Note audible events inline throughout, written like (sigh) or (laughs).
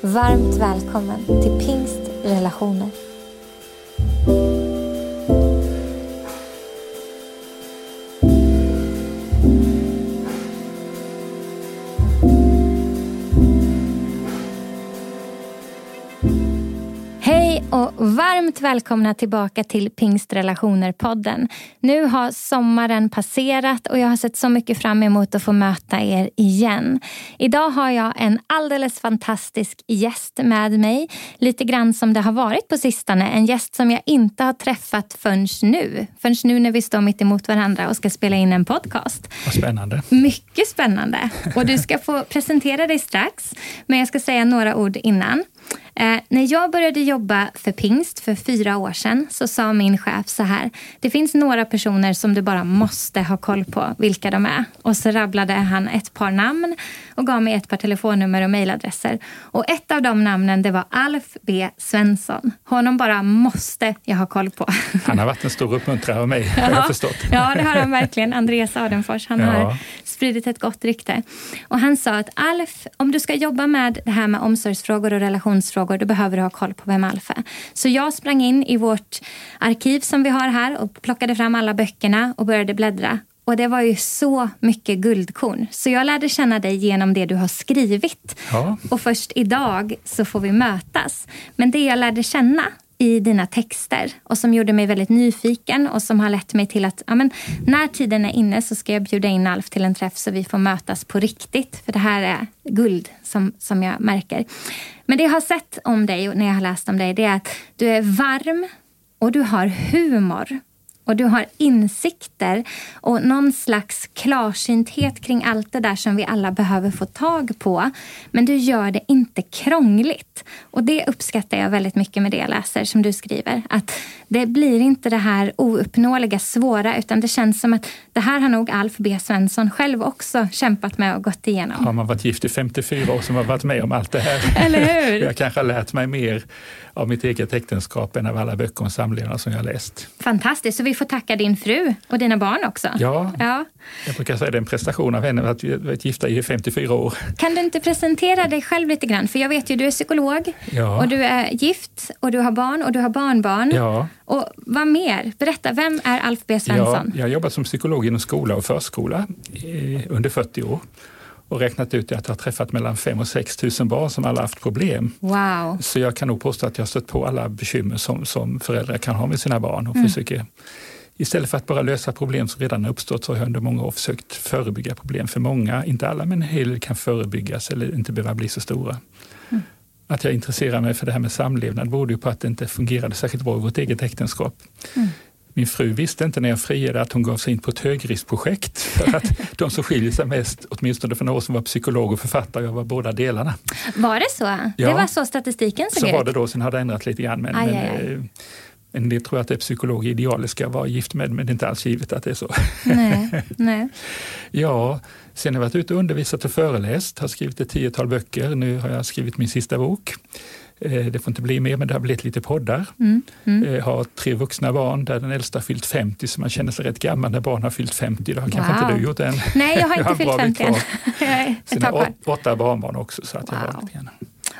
Varmt välkommen till Pingst Relationer. Varmt välkomna tillbaka till Pingstrelationer-podden. Nu har sommaren passerat och jag har sett så mycket fram emot att få möta er igen. Idag har jag en alldeles fantastisk gäst med mig. Lite grann som det har varit på sistone. En gäst som jag inte har träffat förrän nu. Förrän nu när vi står mitt emot varandra och ska spela in en podcast. Vad spännande. Mycket spännande. Och du ska få presentera dig strax. Men jag ska säga några ord innan. Eh, när jag började jobba för Pingst för fyra år sedan så sa min chef så här. Det finns några personer som du bara måste ha koll på vilka de är. Och så rabblade han ett par namn och gav mig ett par telefonnummer och mejladresser. Och ett av de namnen det var Alf B Svensson. Honom bara måste jag ha koll på. Han har varit en stor uppmuntrare av mig, ja, har jag förstått. Ja, det har han verkligen. Andreas Adenfors. Han ja. har spridit ett gott rykte. Och han sa att Alf, om du ska jobba med det här med omsorgsfrågor och relationsfrågor, då behöver du ha koll på vem Alf är. Så jag sprang in i vårt arkiv som vi har här och plockade fram alla böckerna och började bläddra. Och det var ju så mycket guldkorn. Så jag lärde känna dig genom det du har skrivit. Ja. Och först idag så får vi mötas. Men det jag lärde känna i dina texter och som gjorde mig väldigt nyfiken och som har lett mig till att ja, men, när tiden är inne så ska jag bjuda in Alf till en träff så vi får mötas på riktigt. För det här är guld som, som jag märker. Men det jag har sett om dig och när jag har läst om dig det är att du är varm och du har humor och du har insikter och någon slags klarsynthet kring allt det där som vi alla behöver få tag på. Men du gör det inte krångligt. Och det uppskattar jag väldigt mycket med det jag läser som du skriver. Att det blir inte det här ouppnåeliga, svåra, utan det känns som att det här har nog Alf B Svensson själv också kämpat med och gått igenom. Har man varit gift i 54 år som har varit med om allt det här. (laughs) Eller hur? jag kanske har lärt mig mer av mitt eget äktenskap än av alla böcker om samlevnad som jag läst. Fantastiskt, så vi får tacka din fru och dina barn också. Ja, ja. jag brukar säga det är en prestation av henne att vi har varit gifta i 54 år. Kan du inte presentera dig själv lite grann? För jag vet ju, du är psykolog ja. och du är gift och du har barn och du har barnbarn. Ja. Och vad mer? Berätta, vem är Alf B Svensson? Ja, jag har jobbat som psykolog inom skola och förskola under 40 år och räknat ut att jag har träffat mellan 5 och 6 tusen barn som alla haft problem. Wow. Så jag kan nog påstå att jag har stött på alla bekymmer som, som föräldrar kan ha med sina barn och mm. försöker Istället för att bara lösa problem som redan har uppstått så har jag under många år försökt förebygga problem för många. Inte alla, men en hel del kan förebyggas eller inte behöva bli så stora. Att jag intresserar mig för det här med samlevnad berodde på att det inte fungerade särskilt bra i vårt eget äktenskap. Mm. Min fru visste inte när jag friade att hon gav sig in på ett högriskprojekt. (laughs) För att de som skiljer sig mest, åtminstone för några år sedan, var psykolog och författare. Jag var båda delarna. Var det så? Ja, det var så statistiken såg ut? Så var det då, sen har det ändrat lite grann. Men, aj, aj, aj. En del tror att det är psykolog idealet ska vara gift med, men det är inte alls givet att det är så. Nej, (laughs) nej. ja, sen har jag varit ute och undervisat och föreläst, har skrivit ett tiotal böcker. Nu har jag skrivit min sista bok. Eh, det får inte bli mer, men det har blivit lite poddar. Mm, mm. Jag eh, har tre vuxna barn där den äldsta har fyllt 50, så man känner sig rätt gammal när barn har fyllt 50. Det har wow. kanske inte du gjort än. Nej, jag har (laughs) inte fyllt 50 (laughs) än. Sen har jag åtta barnbarn också. Så att wow. jag har lite grann.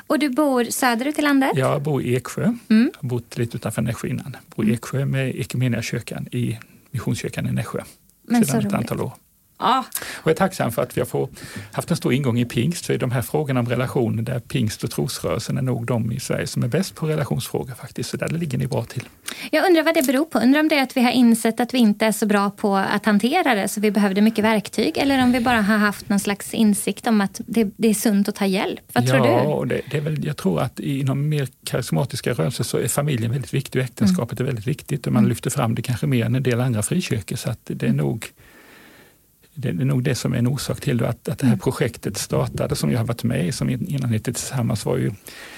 Och du bor söderut i landet? Jag bor i Eksjö. Mm. Jag har bott lite utanför Nässjö innan. Jag bor i Eksjö med Equmeniakyrkan i Missionskyrkan i Nässjö Men sedan ett antal år. Ja. Och jag är tacksam för att vi har haft en stor ingång i pingst, för de här frågorna om relationer, där pingst och trosrörelsen är nog de i Sverige som är bäst på relationsfrågor faktiskt, så där ligger ni bra till. Jag undrar vad det beror på. Undrar om det är att vi har insett att vi inte är så bra på att hantera det, så vi behövde mycket verktyg, eller om vi bara har haft någon slags insikt om att det, det är sunt att ta hjälp. Vad ja, tror du? Ja, det, det, är väl, jag tror att inom mer karismatiska rörelser så är familjen väldigt viktig och äktenskapet mm. är väldigt viktigt och man mm. lyfter fram det kanske mer än en del andra frikyrkor, så att det är mm. nog det är nog det som är en orsak till att, att det här mm. projektet startade, som jag har varit med i, som innan hette Tillsammans, var ju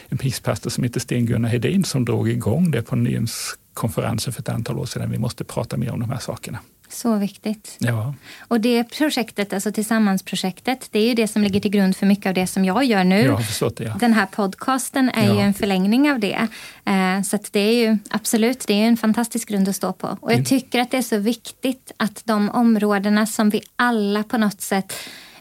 en pingstpastor som heter Sten-Gunnar Hedin som drog igång det på Nyhemskonferensen för ett antal år sedan. Vi måste prata mer om de här sakerna. Så viktigt. Ja. Och det projektet, alltså Tillsammansprojektet, det är ju det som ligger till grund för mycket av det som jag gör nu. Jag har det, ja. Den här podcasten är ja. ju en förlängning av det. Eh, så det är ju absolut, det är en fantastisk grund att stå på. Och jag mm. tycker att det är så viktigt att de områdena som vi alla på något sätt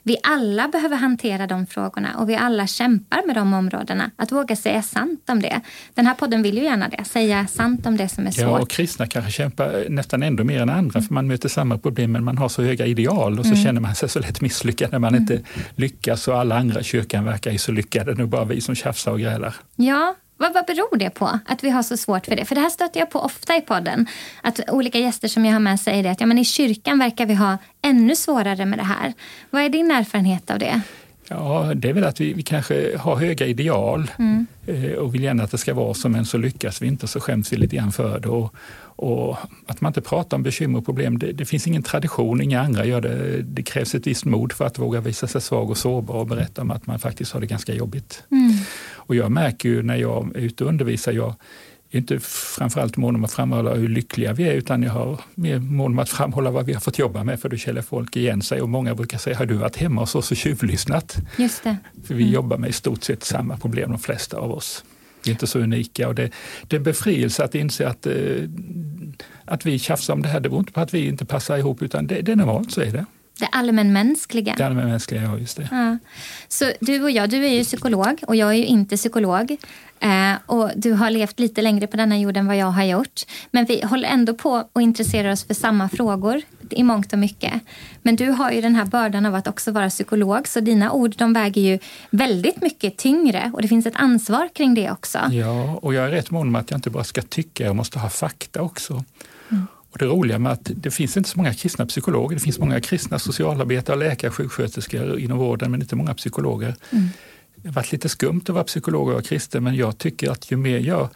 vi alla behöver hantera de frågorna och vi alla kämpar med de områdena. Att våga säga sant om det. Den här podden vill ju gärna det, säga sant om det som är svårt. Ja, och kristna kanske kämpar nästan ändå mer än andra mm. för man möter samma problem men man har så höga ideal och så mm. känner man sig så lätt misslyckad när man mm. inte lyckas och alla andra i kyrkan verkar ju så lyckade. Nu bara vi som tjafsar och grälar. Ja, vad, vad beror det på att vi har så svårt för det? För det här stöter jag på ofta i podden. Att olika gäster som jag har med säger det att ja, men i kyrkan verkar vi ha ännu svårare med det här. Vad är din erfarenhet av det? Ja, det är väl att vi, vi kanske har höga ideal mm. Eh, och vill gärna att det ska vara så, men så lyckas vi inte så skäms vi lite grann för det. Och, och att man inte pratar om bekymmer och problem, det, det, finns ingen tradition, inga andra gör det. Det krävs ett visst mod för att våga visa sig svag och sårbar och berätta om att man faktiskt har det ganska jobbigt. Mm. Och jag märker ju när jag är ute och undervisar, jag är inte framförallt mån om att framhålla hur lyckliga vi är, utan jag har mer mån om att framhålla vad vi har fått jobba med, för då känner folk igen sig. Och många brukar säga, har du varit hemma hos oss och tjuvlyssnat? Just det. För vi mm. jobbar med i stort sett samma problem, de flesta av oss. Vi är inte så unika och det, det är en befrielse att inse att, eh, att vi tjafsar om det här. Det beror inte på att vi inte passar ihop, utan det, det är normalt, så är det. Det allmänmänskliga. Det allmänmänskliga, ja just det. Ja. Så du och jag, du är ju psykolog och jag är ju inte psykolog. Eh, och du har levt lite längre på denna jord än vad jag har gjort. Men vi håller ändå på och intresserar oss för samma frågor i mångt och mycket. Men du har ju den här bördan av att också vara psykolog så dina ord de väger ju väldigt mycket tyngre och det finns ett ansvar kring det också. Ja, och jag är rätt mån om att jag inte bara ska tycka, jag måste ha fakta också. Och det roliga med att det finns inte så många kristna psykologer. Det finns många kristna socialarbetare, läkare, sjuksköterskor inom vården men inte många psykologer. Mm. Det har varit lite skumt att vara psykolog och vara kristen men jag tycker att ju mer jag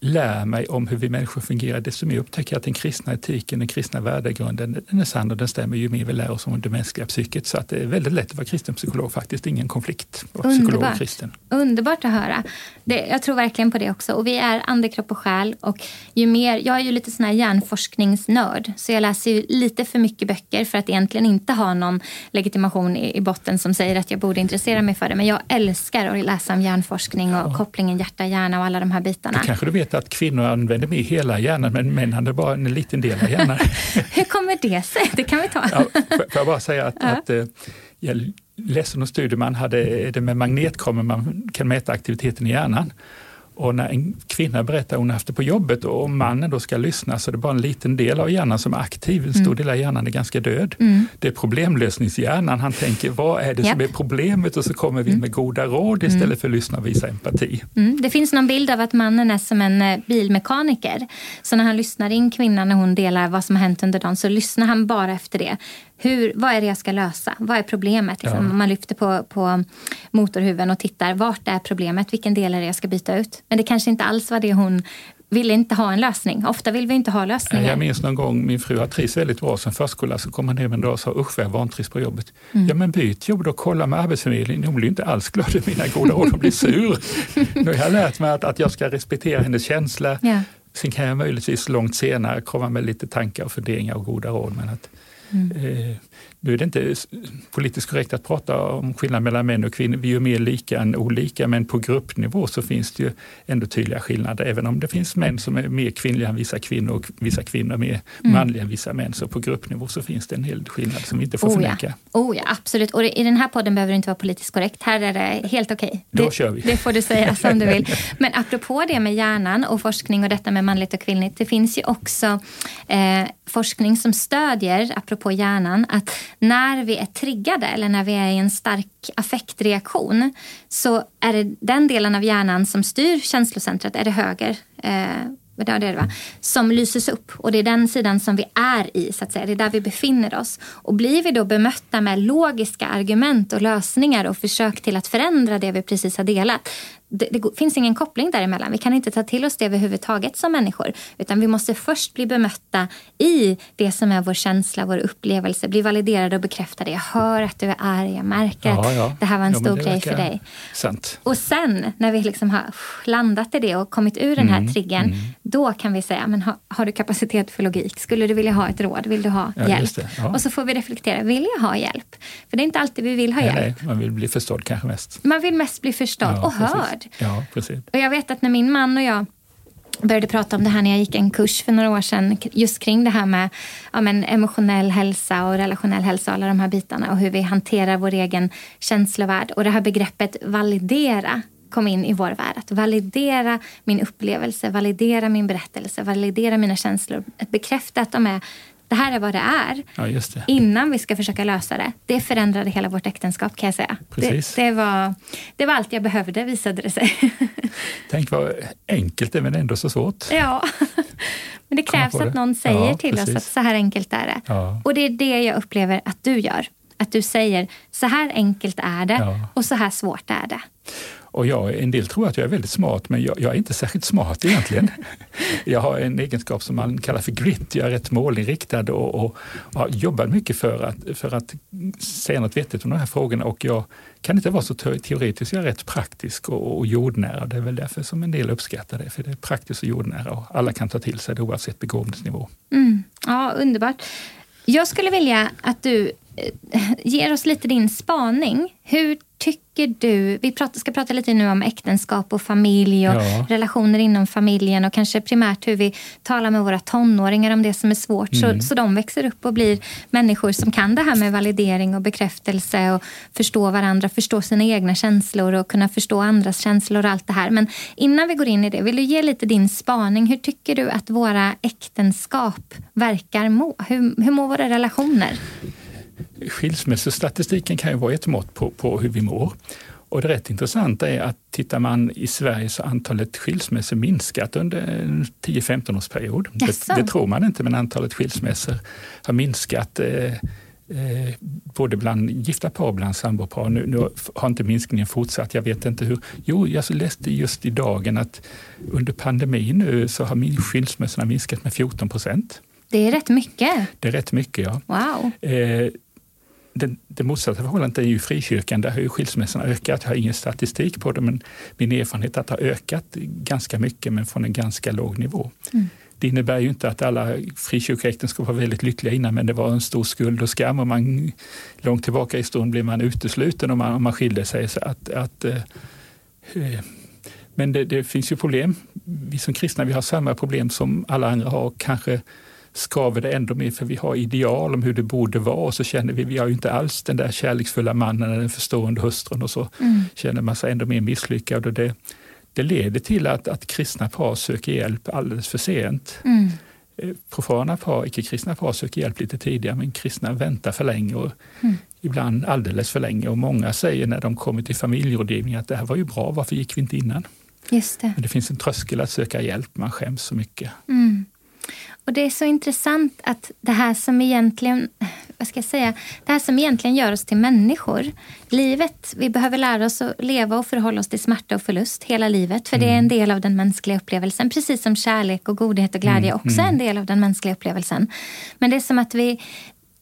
lär mig om hur vi människor fungerar, desto mer upptäcker jag att den kristna etiken, den kristna värdegrunden, den är sann och den stämmer ju mer vi lär oss om det mänskliga psyket. Så att det är väldigt lätt att vara kristen psykolog faktiskt, ingen konflikt. Underbart. Underbart att höra. Det, jag tror verkligen på det också. Och vi är ande, kropp och själ. Och ju mer, jag är ju lite sån här hjärnforskningsnörd, så jag läser lite för mycket böcker för att egentligen inte ha någon legitimation i, i botten som säger att jag borde intressera mig för det. Men jag älskar att läsa om hjärnforskning och ja. kopplingen hjärta-hjärna och alla de här bitarna. Det kanske du vet vet att kvinnor använder mer hela hjärnan, men män använder bara en liten del av hjärnan. (laughs) Hur kommer det sig? Det kan vi ta. ja, får jag bara säga att, ja. att eh, jag läste någon studie, man hade det med magnetkamera, man kan mäta aktiviteten i hjärnan. Och när en kvinna berättar hon haft det på jobbet och mannen då ska lyssna så är det bara en liten del av hjärnan som är aktiv. En stor mm. del av hjärnan är ganska död. Mm. Det är problemlösningshjärnan. Han tänker, vad är det yep. som är problemet? Och så kommer vi mm. med goda råd istället mm. för att lyssna och visa empati. Mm. Det finns någon bild av att mannen är som en eh, bilmekaniker. Så när han lyssnar in kvinnan när hon delar vad som har hänt under dagen så lyssnar han bara efter det. Hur, vad är det jag ska lösa? Vad är problemet? Liksom, ja. Man lyfter på, på motorhuven och tittar. Vart är problemet? Vilken del är det jag ska byta ut? Men det kanske inte alls var det hon ville inte ha en lösning. Ofta vill vi inte ha lösningar. Jag minns någon gång min fru har trivs väldigt bra som förskola så kom han hem en dag och sa usch vad jag vantrivs på jobbet. Mm. Ja men byt jobb då, kolla med Arbetsförmedlingen. Hon blir inte alls glad i mina goda råd, hon blir sur. (laughs) nu har jag lärt mig att, att jag ska respektera hennes känsla. Yeah. Sen kan jag möjligtvis långt senare komma med lite tankar och funderingar och goda råd. Men att, Mm. Eh, nu är det inte politiskt korrekt att prata om skillnad mellan män och kvinnor. Vi är mer lika än olika, men på gruppnivå så finns det ju ändå tydliga skillnader. Även om det finns män som är mer kvinnliga än vissa kvinnor och vissa kvinnor mer mm. manliga än vissa män. Så på gruppnivå så finns det en hel skillnad som vi inte får oh, förneka. Ja. Oh ja, absolut. Och i den här podden behöver det inte vara politiskt korrekt. Här är det helt okej. Okay. Då det, kör vi. Det får du säga som du vill. (laughs) Men apropå det med hjärnan och forskning och detta med manligt och kvinnligt. Det finns ju också eh, forskning som stödjer, apropå hjärnan, att när vi är triggade eller när vi är i en stark affektreaktion så är det den delen av hjärnan som styr känslocentret, är det höger? Eh, det är det, va? som lyses upp. Och det är den sidan som vi är i, så att säga. Det är där vi befinner oss. Och blir vi då bemötta med logiska argument och lösningar och försök till att förändra det vi precis har delat, det, det, finns ingen koppling däremellan. Vi kan inte ta till oss det överhuvudtaget som människor. Utan vi måste först bli bemötta i det som är vår känsla, vår upplevelse. Bli validerade och bekräftade. Jag hör att du är arg, jag märker ja, ja. att det här var en ja, stor grej för dig. Sant. Och sen när vi liksom har landat i det och kommit ur den här mm, triggern. Mm. Då kan vi säga, men har, har, du kapacitet för logik? Skulle du vilja ha ett råd? Vill du ha hjälp? Och så får vi reflektera, vill jag ha hjälp? För det är inte alltid vi vill ha hjälp. Nej, man vill bli förstådd kanske mest. Man vill mest bli förstådd och precis. hörd. Ja, precis. Och jag vet att när min man och jag började prata om det här när jag gick en kurs för några år sedan just kring det här med ja, men emotionell hälsa och relationell hälsa och alla de här bitarna och hur vi hanterar vår egen känslovärld. Och det här begreppet validera kom in i vår värld. Att validera min upplevelse, validera min berättelse, validera mina känslor. Att bekräfta att de är det här är vad det är. Ja, det. Innan vi ska försöka lösa det. Det förändrade hela vårt äktenskap kan jag säga. Det, det, var, det var allt jag behövde visade det sig. (laughs) Tänk vad enkelt det men ändå så svårt. Ja, men det krävs att någon säger ja, till precis. oss att så här enkelt är det. Ja. Och det är det jag upplever att du gör. Att du säger så här enkelt är det och så här svårt är det. Och jag, en del tror att jag är väldigt smart, men jag, jag, är inte särskilt smart egentligen. (laughs) jag har en egenskap som man kallar för grit. Jag är rätt målinriktad och, och, och har jobbat mycket för att, för att säga något vettigt om de här frågorna. Och jag kan inte vara så teoretisk, jag är rätt praktisk och, och jordnära. Det är väl därför som en del uppskattar det, för det är praktiskt och jordnära och alla kan ta till sig det oavsett begåvningsnivå. Mm. Ja, underbart. Jag skulle vilja att du (laughs) ger oss lite din spaning. Hur tycker du, vi ska prata lite nu om äktenskap och familj och ja. relationer inom familjen och kanske primärt hur vi talar med våra tonåringar om det som är svårt mm. så, så de växer upp och blir människor som kan det här med validering och bekräftelse och förstå varandra, förstå sina egna känslor och kunna förstå andras känslor och allt det här. Men innan vi går in i det, vill du ge lite din spaning? Hur tycker du att våra äktenskap verkar må? Hur, hur mår våra relationer? Skilsmässostatistiken kan ju vara ett mått på, på hur vi mår. Och det rätt intressanta är att tittar man i Sverige så har antalet skilsmässor minskat under en 10-15 årsperiod. Det, det, tror man inte, men antalet skilsmässor har minskat. Eh, eh, både bland gifta par och bland sambopar. Nu, nu, har inte minskningen fortsatt. Jag vet inte hur. Jo, jag läste just i dagen att under pandemin nu så har skilsmässorna minskat med 14 procent. Det är rätt mycket. Det är rätt mycket, ja. Wow. Eh, det, det motsatta förhållandet är ju frikyrkan. Där har ju skilsmässorna ökat. Jag har ingen statistik på det, men min erfarenhet är att det har ökat ganska mycket, men från en ganska låg nivå. Mm. Det innebär ju inte att alla frikyrkoäktenskap var väldigt lyckliga innan, men det var en stor skuld och skam och man, långt tillbaka i historien blev man utesluten om man, om man skilde sig. Så att, att eh, eh, men det, det, finns ju problem. Vi som kristna vi har samma problem som alla andra har, kanske skaver det ändå mer för vi har ideal om hur det borde vara och så känner vi, vi har ju inte alls den där kärleksfulla mannen eller den förstående hustrun och så mm. känner man sig ändå mer misslyckad. Och det, det leder till att, att kristna par söker hjälp alldeles för sent. Mm. Eh, profana par, icke-kristna par söker hjälp lite tidigare men kristna väntar för länge och mm. ibland alldeles för länge. Och många säger när de kommer till familjerådgivning att det här var ju bra, varför gick vi inte innan? Just det. Men det finns en tröskel att söka hjälp, man skäms så mycket. Mm. Och det är så intressant att det här som egentligen, vad ska jag säga, det här som egentligen gör oss till människor. Livet, vi behöver lära oss att leva och förhålla oss till smärta och förlust hela livet. För mm. det är en mm. del av den mänskliga upplevelsen. Precis som kärlek och godhet och glädje mm. också är en mm. del av den mänskliga upplevelsen. Men det är som att vi,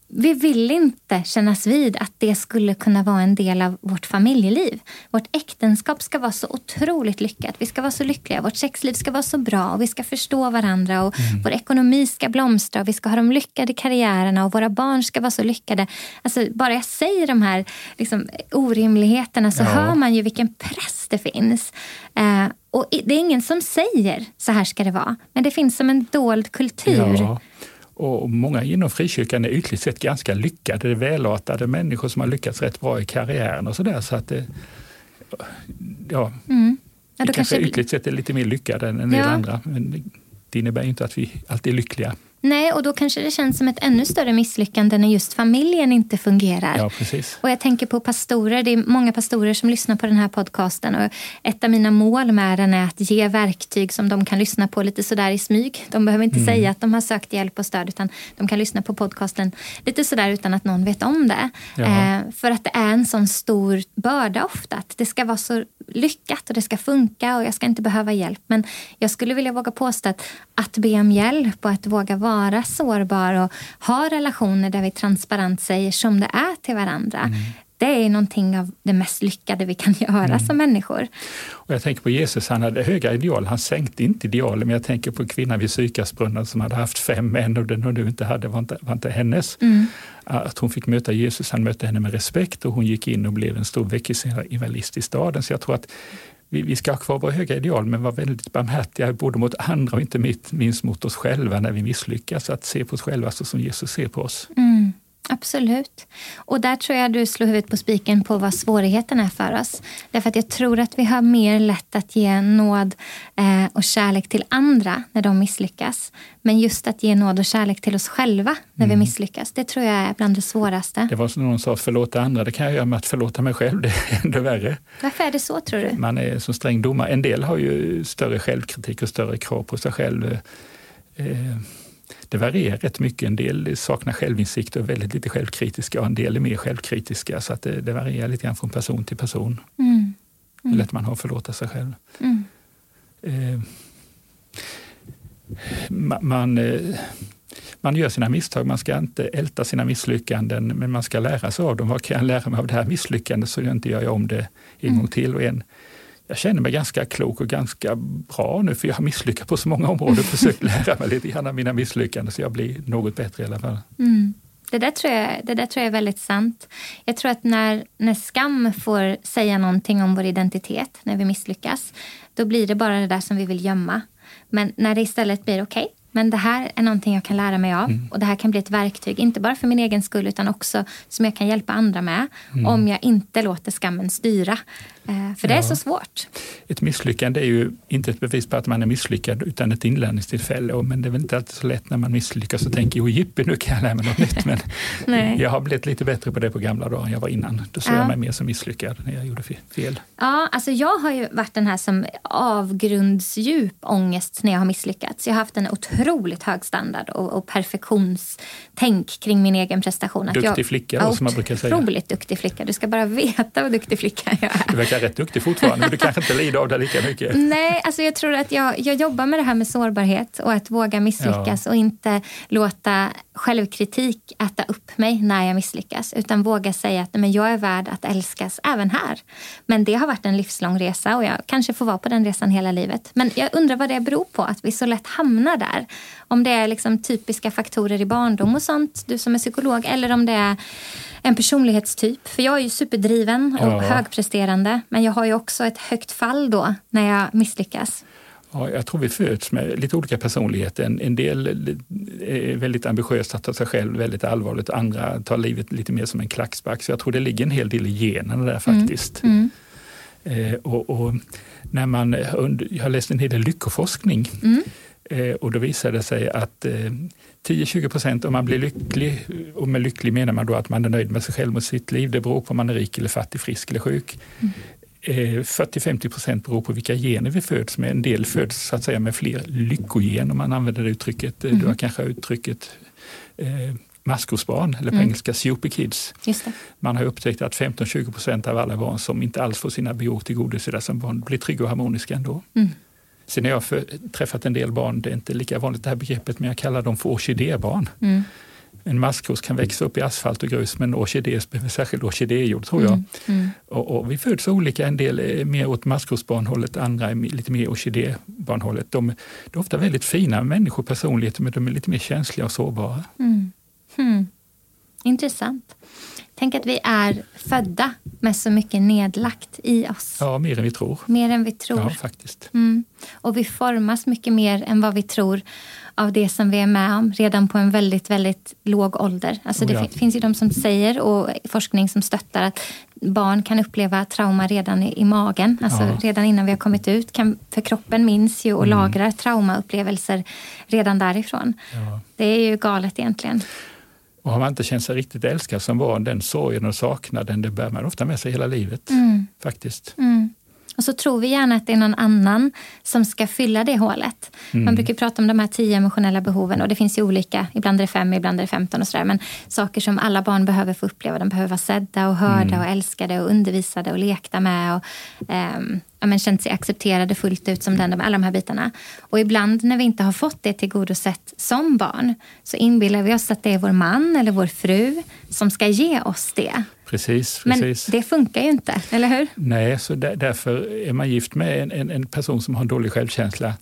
vi vill inte kännas vid att det skulle kunna vara en del av vårt familjeliv. Vårt äktenskap ska vara så otroligt lyckat. Vi ska vara så lyckliga. Vårt sexliv ska vara så bra och vi ska förstå varandra och mm. vår ekonomi ska blomstra och vi ska ha de lyckade karriärerna och våra barn ska vara så lyckade. Alltså, bara jag säger de här liksom, orimligheterna så ja. hör man ju vilken press det finns. Eh, och det är ingen som säger så här ska det vara. Men det finns som en dold kultur. Ja. Och många inom frikyrkan är ytligt sett ganska lyckade. Det är välartade människor som har lyckats rätt bra i karriären och sådär. Så att det, ja, mm. ja, kanske, kanske ytligt sett är lite mer lyckade än en del andra. Men det innebär inte att vi alltid är lyckliga. Nej, och då kanske det känns som ett ännu större misslyckande när just familjen inte fungerar. Ja, precis. Och jag tänker på pastorer. Det är många pastorer som lyssnar på den här podcasten. Och ett av mina mål med den är att ge verktyg som de kan lyssna på lite sådär i smyg. De behöver inte mm. säga att de har sökt hjälp och stöd utan de kan lyssna på podcasten lite sådär utan att någon vet om det. Eh, för att det är en sån stor börda ofta. Att det ska vara så lyckat och det ska funka och jag ska inte behöva hjälp. Men jag skulle vilja våga påstå att, att be om hjälp och att våga vara sårbar och ha relationer där vi transparent säger som det är till varandra. Mm. Det är någonting av det mest lyckade vi kan (laughs) göra mm. som människor. Och jag tänker på Jesus, han hade höga ideal. Han sänkte inte idealen, men jag tänker på kvinnan vid Sykasbrunnen som hade haft fem män och den hon nu inte hade var inte, var inte hennes. Mm. Att hon fick möta Jesus, han mötte henne med respekt och hon gick in och blev en stor väckelseevangelist i staden. Så jag tror att vi, vi ska ha kvar våra höga ideal men vara väldigt barmhärtiga både mot andra och inte minst mot oss själva när vi misslyckas. Att se på oss själva så som Jesus ser på oss. Mm. Absolut. Och där tror jag du slår huvudet på spiken på vad svårigheten är för oss. Därför att jag tror att vi har mer lätt att ge nåd eh, och kärlek till andra när de misslyckas. Men just att ge nåd och kärlek till oss själva när mm. vi misslyckas, det tror jag är bland det svåraste. Det var som någon sa, förlåta andra, det kan jag göra med att förlåta mig själv. (laughs) Det är ändå värre. Varför är det så tror du? Man är som sträng domare. En del har ju större självkritik och större krav på sig själv. Det varierar rätt mycket. En del saknar självinsikt och är väldigt lite självkritiska och en del är mer självkritiska. Så att det, det varierar lite grann från person till person. Mm. Mm. Hur lätt man har att förlåta sig själv. Mm. Eh, man, eh, man gör sina misstag, man ska inte älta sina misslyckanden, men man ska lära sig av dem. Vad kan jag lära mig av det här misslyckandet så jag inte gör om det en mm. gång till? Och en, jag känner mig ganska klok och ganska bra nu för jag har misslyckats på så många områden och försökt (laughs) lära mig lite grann av mina misslyckanden så jag blir något bättre i alla fall. Mm. Det, där tror jag, det där tror jag är väldigt sant. Jag tror att när, när skam får säga någonting om vår identitet när vi misslyckas, då blir det bara det där som vi vill gömma. Men när det istället blir okej, okay, men det här är någonting jag kan lära mig av mm. och det här kan bli ett verktyg, inte bara för min egen skull utan också som jag kan hjälpa andra med mm. om jag inte låter skammen styra. Eh, för det ja. är så svårt. Ett misslyckande är ju inte ett bevis på att man är misslyckad utan ett inlärningstillfälle. Men det är väl inte alltid så lätt när man misslyckas och tänker jo jippi, nu kan jag lära mig något nytt. Men (laughs) jag har blivit lite bättre på det på gamla dagar än jag var innan. Då såg ja. jag mig mer som misslyckad när jag gjorde fel. Ja, alltså jag har ju varit den här som avgrundsdjup ångest när jag har misslyckats. Jag har haft en otroligt hög standard och, och perfektionstänk kring min egen prestation. Duktig jag, flicka då, som man brukar säga. Otroligt duktig flicka. Du ska bara veta vad duktig flicka jag är verkar rätt duktig fortfarande, men du kanske inte lider av det lika mycket. (laughs) Nej, alltså jag tror att jag, jag jobbar med det här med sårbarhet och att våga misslyckas ja. och inte låta självkritik äta upp mig när jag misslyckas. Utan våga säga att men jag är värd att älskas även här. Men det har varit en livslång resa och jag kanske får vara på den resan hela livet. Men jag undrar vad det beror på att vi så lätt hamnar där. Om det är liksom typiska faktorer i barndom och sånt, du som är psykolog, eller om det är en personlighetstyp. För jag är ju superdriven och ja. högpresterande. Men jag har ju också ett högt fall då när jag misslyckas. Ja, jag tror vi föds med lite olika personligheter. En, en del är väldigt ambitiösa, tar sig själv väldigt allvarligt. Andra tar livet lite mer som en klackspark. Så jag tror det ligger en hel del i generna där faktiskt. Mm. Mm. Eh, och, och, när man, jag har läst en hel del lyckoforskning. Mm. Eh, och då visar det sig att eh, 10-20 procent om man blir lycklig, och med lycklig menar man då att man är nöjd med sig själv och sitt liv. Det beror på om man är rik eller fattig, frisk eller sjuk. Mm. 40-50 procent beror på vilka gener vi föds med. En del föds så att säga med fler lyckogen om man använder det uttrycket. Mm. Du har kanske uttrycket eh, maskrosbarn, eller på mm. engelska super kids. Man har upptäckt att 15-20 procent av alla barn som inte alls får sina behov tillgodosedda som barn blir trygga och harmoniska ändå. Mm. Sen har jag för, träffat en del barn, det är inte lika vanligt det här begreppet, men jag kallar dem för orkidébarn. Mm. En maskros kan växa upp i asfalt och grus, men orkidé behöver särskild orkidéjord tror jag. Mm. Mm. Och, och, vi föds olika, en del är mer åt maskrosbarnhållet, andra är lite mer orkidébarnhållet. De, de är ofta väldigt fina människor, personligheter, men de är lite mer känsliga och sårbara. Mm. Hmm. Intressant. Tänk att vi är födda med så mycket nedlagt i oss. Ja, mer än vi tror. Mer än vi tror. Ja, faktiskt. Mm. Och vi formas mycket mer än vad vi tror av det som vi är med om redan på en väldigt, väldigt låg ålder. Alltså det oh ja. finns ju de som säger och forskning som stöttar att barn kan uppleva trauma redan i, i magen. Alltså ja. redan innan vi har kommit ut. Kan, för kroppen minns ju och mm. lagrar traumaupplevelser redan därifrån. Ja. Det är ju galet egentligen. Och har man inte känt sig riktigt älskad som barn, den sorgen och saknaden, det bär man ofta med sig hela livet. Mm. Faktiskt. Mm. Och så tror vi gärna att det är någon annan som ska fylla det hålet. Mm. Man brukar prata om de här tio emotionella behoven och det finns ju olika. Ibland är det fem, ibland är det femton och sådär. Men saker som alla barn behöver få uppleva. De behöver vara sedda och hörda mm. och älskade och undervisade och lekta med. Och, um, ja, men känt sig accepterade fullt ut som den, alla de här bitarna. Och ibland när vi inte har fått det tillgodosett som barn så inbillar vi oss att det är vår man eller vår fru som ska ge oss det. Precis, precis. Men det funkar ju inte, eller hur? Nej, så där, därför är man gift med en, en, en, person som har en dålig självkänsla.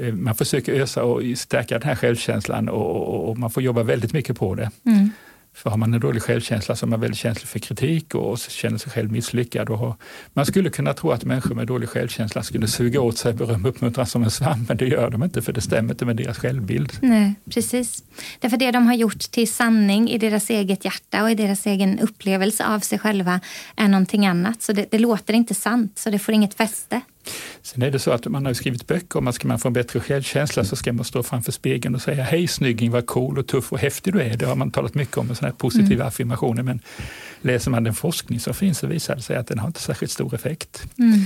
Eh, man försöker ösa och stärka den här självkänslan och, och, och man får jobba väldigt mycket på det. Mm. För har man en dålig självkänsla så är man väldigt känslig för kritik och känner sig själv misslyckad. Och har, man skulle kunna tro att människor med dålig självkänsla skulle suga åt sig beröm och uppmuntran som en svamp, men det gör de inte för det stämmer inte med deras självbild. Nej, precis. Därför det de har gjort till sanning i deras eget hjärta och i deras egen upplevelse av sig själva är någonting annat. Så det, det låter inte sant, så det får inget fäste. Sen är det så att man har skrivit böcker om att ska man få en bättre självkänsla så ska man stå framför spegeln och säga hej snygging, vad cool och tuff och häftig du är. Det har man talat mycket om, sådana här positiva mm. affirmationer. Men läser man den forskning som finns så visar det sig att den har inte särskilt stor effekt. Mm.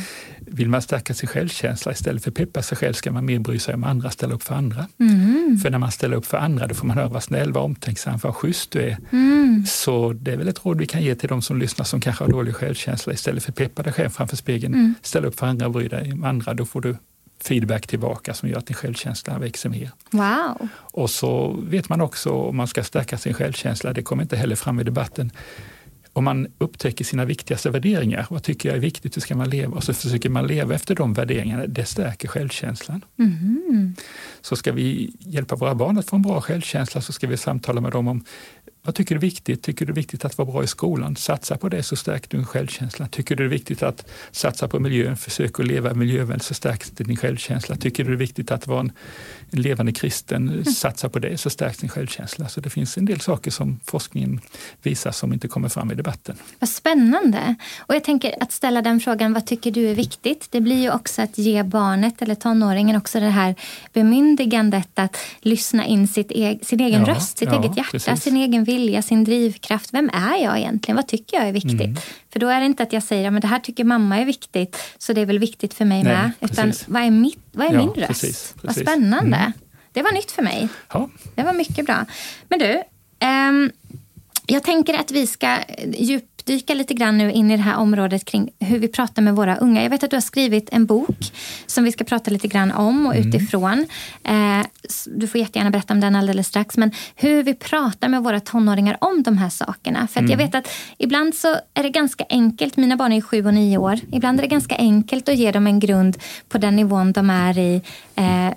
Vill man stärka sin självkänsla istället för att peppa sig själv ska man mer bry sig om andra, ställa upp för andra. Mm. För när man ställer upp för andra då får man höra vad snäll, vad omtänksam, vad schysst du är. Mm. Så det är väl ett råd vi kan ge till de som lyssnar som kanske har dålig självkänsla. Istället för att peppa dig själv framför spegeln, mm. ställ upp för andra och bry dig om andra. Då får du feedback tillbaka som gör att din självkänsla växer mer. Wow. Och så vet man också om man ska stärka sin självkänsla, det kommer inte heller fram i debatten, om man upptäcker sina viktigaste värderingar, vad tycker jag är viktigt, hur ska man leva? Och så försöker man leva efter de värderingarna, det stärker självkänslan. Mm. Så ska vi hjälpa våra barn att få en bra självkänsla så ska vi samtala med dem om vad tycker du är viktigt? Tycker du det är viktigt att vara bra i skolan? Satsa på det så stärker du din självkänsla. Tycker du det är viktigt att satsa på miljön? Försök att leva miljövänligt så stärks din självkänsla. Tycker du det är viktigt att vara en, en levande kristen? Mm. Satsa på det så stärks din självkänsla. Så det finns en del saker som forskningen visar som inte kommer fram i debatten. Vad spännande! Och jag tänker att ställa den frågan, vad tycker du är viktigt? Det blir ju också att ge barnet eller tonåringen också det här bemyndigandet att lyssna in sitt e sin egen ja, röst, sitt ja, eget hjärta, precis. sin egen vilja, sin drivkraft. Vem är jag egentligen? Vad tycker jag är viktigt? Mm. För då är det inte att jag säger att det här tycker mamma är viktigt, så det är väl viktigt för mig Nej, med. Utan precis. vad är, mitt, vad är ja, min röst? Precis, precis. Vad spännande. Mm. Det var nytt för mig. Ja. Det var mycket bra. Men du, um, jag tänker att vi ska djup djupdyka lite grann nu in i det här området kring hur vi pratar med våra unga. Jag vet att du har skrivit en bok som vi ska prata lite grann om och mm. utifrån. Eh, du får jättegärna berätta om den alldeles strax. Men hur vi pratar med våra tonåringar om de här sakerna. För mm. jag vet att ibland så är det ganska enkelt. Mina barn är sju och nio år. Ibland är det ganska enkelt att ge dem en grund på den nivån de är i eh,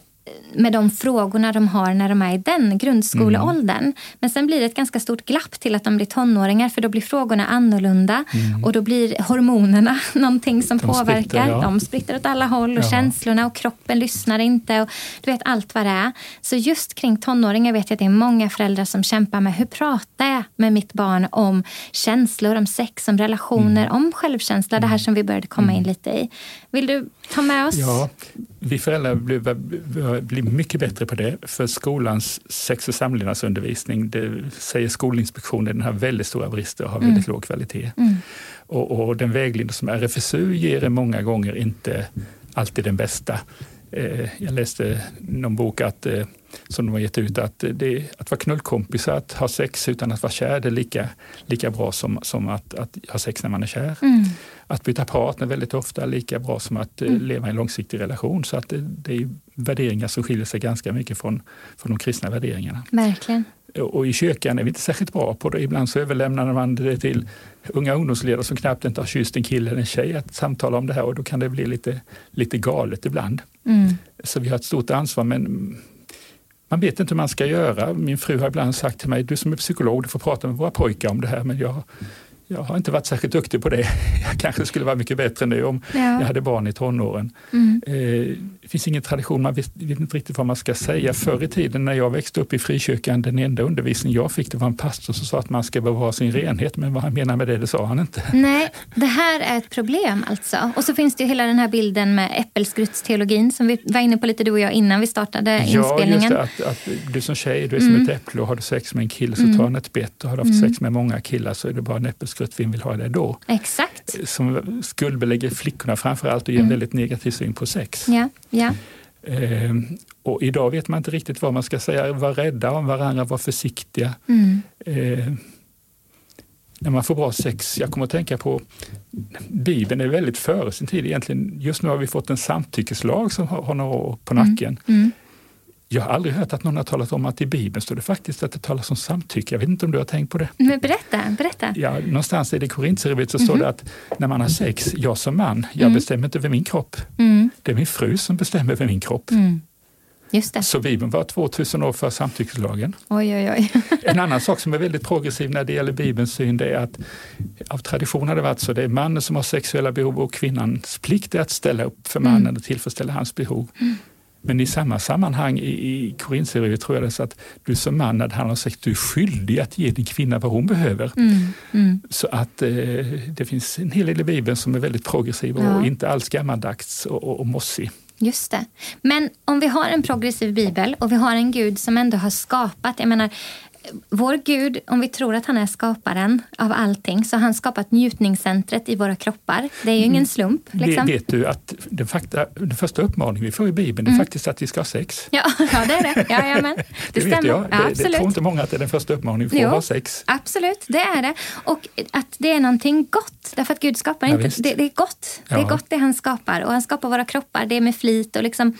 med de frågorna de har när de är i den grundskoleåldern. Mm. Men sen blir det ett ganska stort glapp till att de blir tonåringar för då blir frågorna annorlunda mm. och då blir hormonerna (laughs) någonting som de påverkar. Spritter, ja. De spritter åt alla håll och ja. känslorna och kroppen lyssnar inte och du vet allt vad det är. Så just kring tonåringar vet jag att det är många föräldrar som kämpar med hur pratar jag med mitt barn om känslor, om sex, om relationer, mm. om självkänsla, det här mm. som vi började komma in mm. lite i. Vill du ta med oss? Ja, vi föräldrar blir, blir mycket bättre på det, för skolans sex och samlevnadsundervisning, det säger Skolinspektionen, den har väldigt stora brister och har väldigt mm. låg kvalitet. Mm. Och, och, den vägledning som RFSU ger är många gånger inte alltid den bästa. Eh, jag läste någon bok att, eh, som de har gett ut att, det, att vara knullkompis, att ha sex utan att vara kär, det är lika, lika bra som, som att, att ha sex när man är kär. Mm. Att byta partner väldigt ofta är lika bra som att eh, mm. leva i en långsiktig relation. Så att det, det, är värderingar som skiljer sig ganska mycket från, från de kristna värderingarna. Verkligen. Och i kyrkan är vi inte särskilt bra på det. Ibland så överlämnar man det till unga ungdomsledare som knappt inte har kysst en kille eller en tjej att samtala om det här och då kan det bli lite, lite galet ibland. Mm. Så vi har ett stort ansvar men man vet inte hur man ska göra. Min fru har ibland sagt till mig, du som är psykolog, du får prata med våra pojkar om det här, men jag jag har inte varit särskilt duktig på det. (laughs) Jag kanske skulle vara mycket bättre nu om ja. jag hade barn i tonåren. Mm. Eh, det finns ingen tradition, man vet, vet, inte riktigt vad man ska säga. Förr i tiden när jag växte upp i frikyrkan, den enda undervisning jag fick det var en pastor som sa att man ska bevara sin renhet, men vad han menar med det, det sa han inte. Nej, det här är ett problem alltså. Och så finns det hela den här bilden med äppelskruttsteologin som vi var inne på lite du och jag innan vi startade ja, inspelningen. Ja, just det, att, att, du som tjej, du är som mm. ett äpple och har du sex med en kille så mm. tar han ett bett och har du haft mm. sex med många killar så är det bara en äppelskrutt, vem vill ha det då? Exakt. Som skuldbelägger flickorna framför allt och ger en mm. väldigt negativ syn på sex. Ja, ja. Eh, och idag vet man inte riktigt vad man ska säga. Var rädda om varandra, var försiktiga. Mm. Eh, när man får bra sex, jag kommer att tänka på Bibeln är väldigt före sin tid egentligen. Just nu har vi fått en samtyckeslag som har, har några år på nacken. Mm. Mm. Jag har aldrig hört att någon har talat om att i Bibeln står det faktiskt att det talas om samtycke. Jag vet inte om du har tänkt på det? Men berätta, berätta. Ja, någonstans i det Korintierbrevet så mm står det att när man har sex, jag som man, jag mm. bestämmer inte över min kropp. Mm. Det är min fru som bestämmer över min kropp. Mm. Just det. Så Bibeln var 2000 år för samtyckeslagen. Oj, oj, oj. (laughs) en annan sak som är väldigt progressiv när det gäller Bibelns syn det är att av tradition har det varit så det är mannen som har sexuella behov och kvinnans plikt är att ställa upp för mannen mm. och tillfredsställa hans behov. Men i samma sammanhang i, i Korinthierbrevet tror jag det så att du som man, det handlar om sex, du är skyldig att ge din kvinna vad hon behöver. Mm, mm. Så att eh, det finns en hel del i Bibeln som är väldigt progressiv och ja. inte alls gammaldags och, och, och mossig. Just det. Men om vi har en progressiv bibel och vi har en Gud som ändå har skapat, jag menar vår Gud, om vi tror att han är skaparen av allting, så har han skapat njutningscentret i våra kroppar. Det är ju ingen slump. Liksom. Vet du att den, fakta, den första uppmaningen vi får i Bibeln mm. är faktiskt att vi ska ha sex? Ja, (laughs) ja det är det. Jajamän. (laughs) Det, det stämmer. vet jag. Ja, det, det tror inte många att det är den första uppmaningen vi får, ha sex. Absolut, det är det. Och att det är någonting gott. Därför att Gud skapar ja, inte... Det, det, är gott. Det är gott det han skapar. Och han skapar våra kroppar, det är med flit och liksom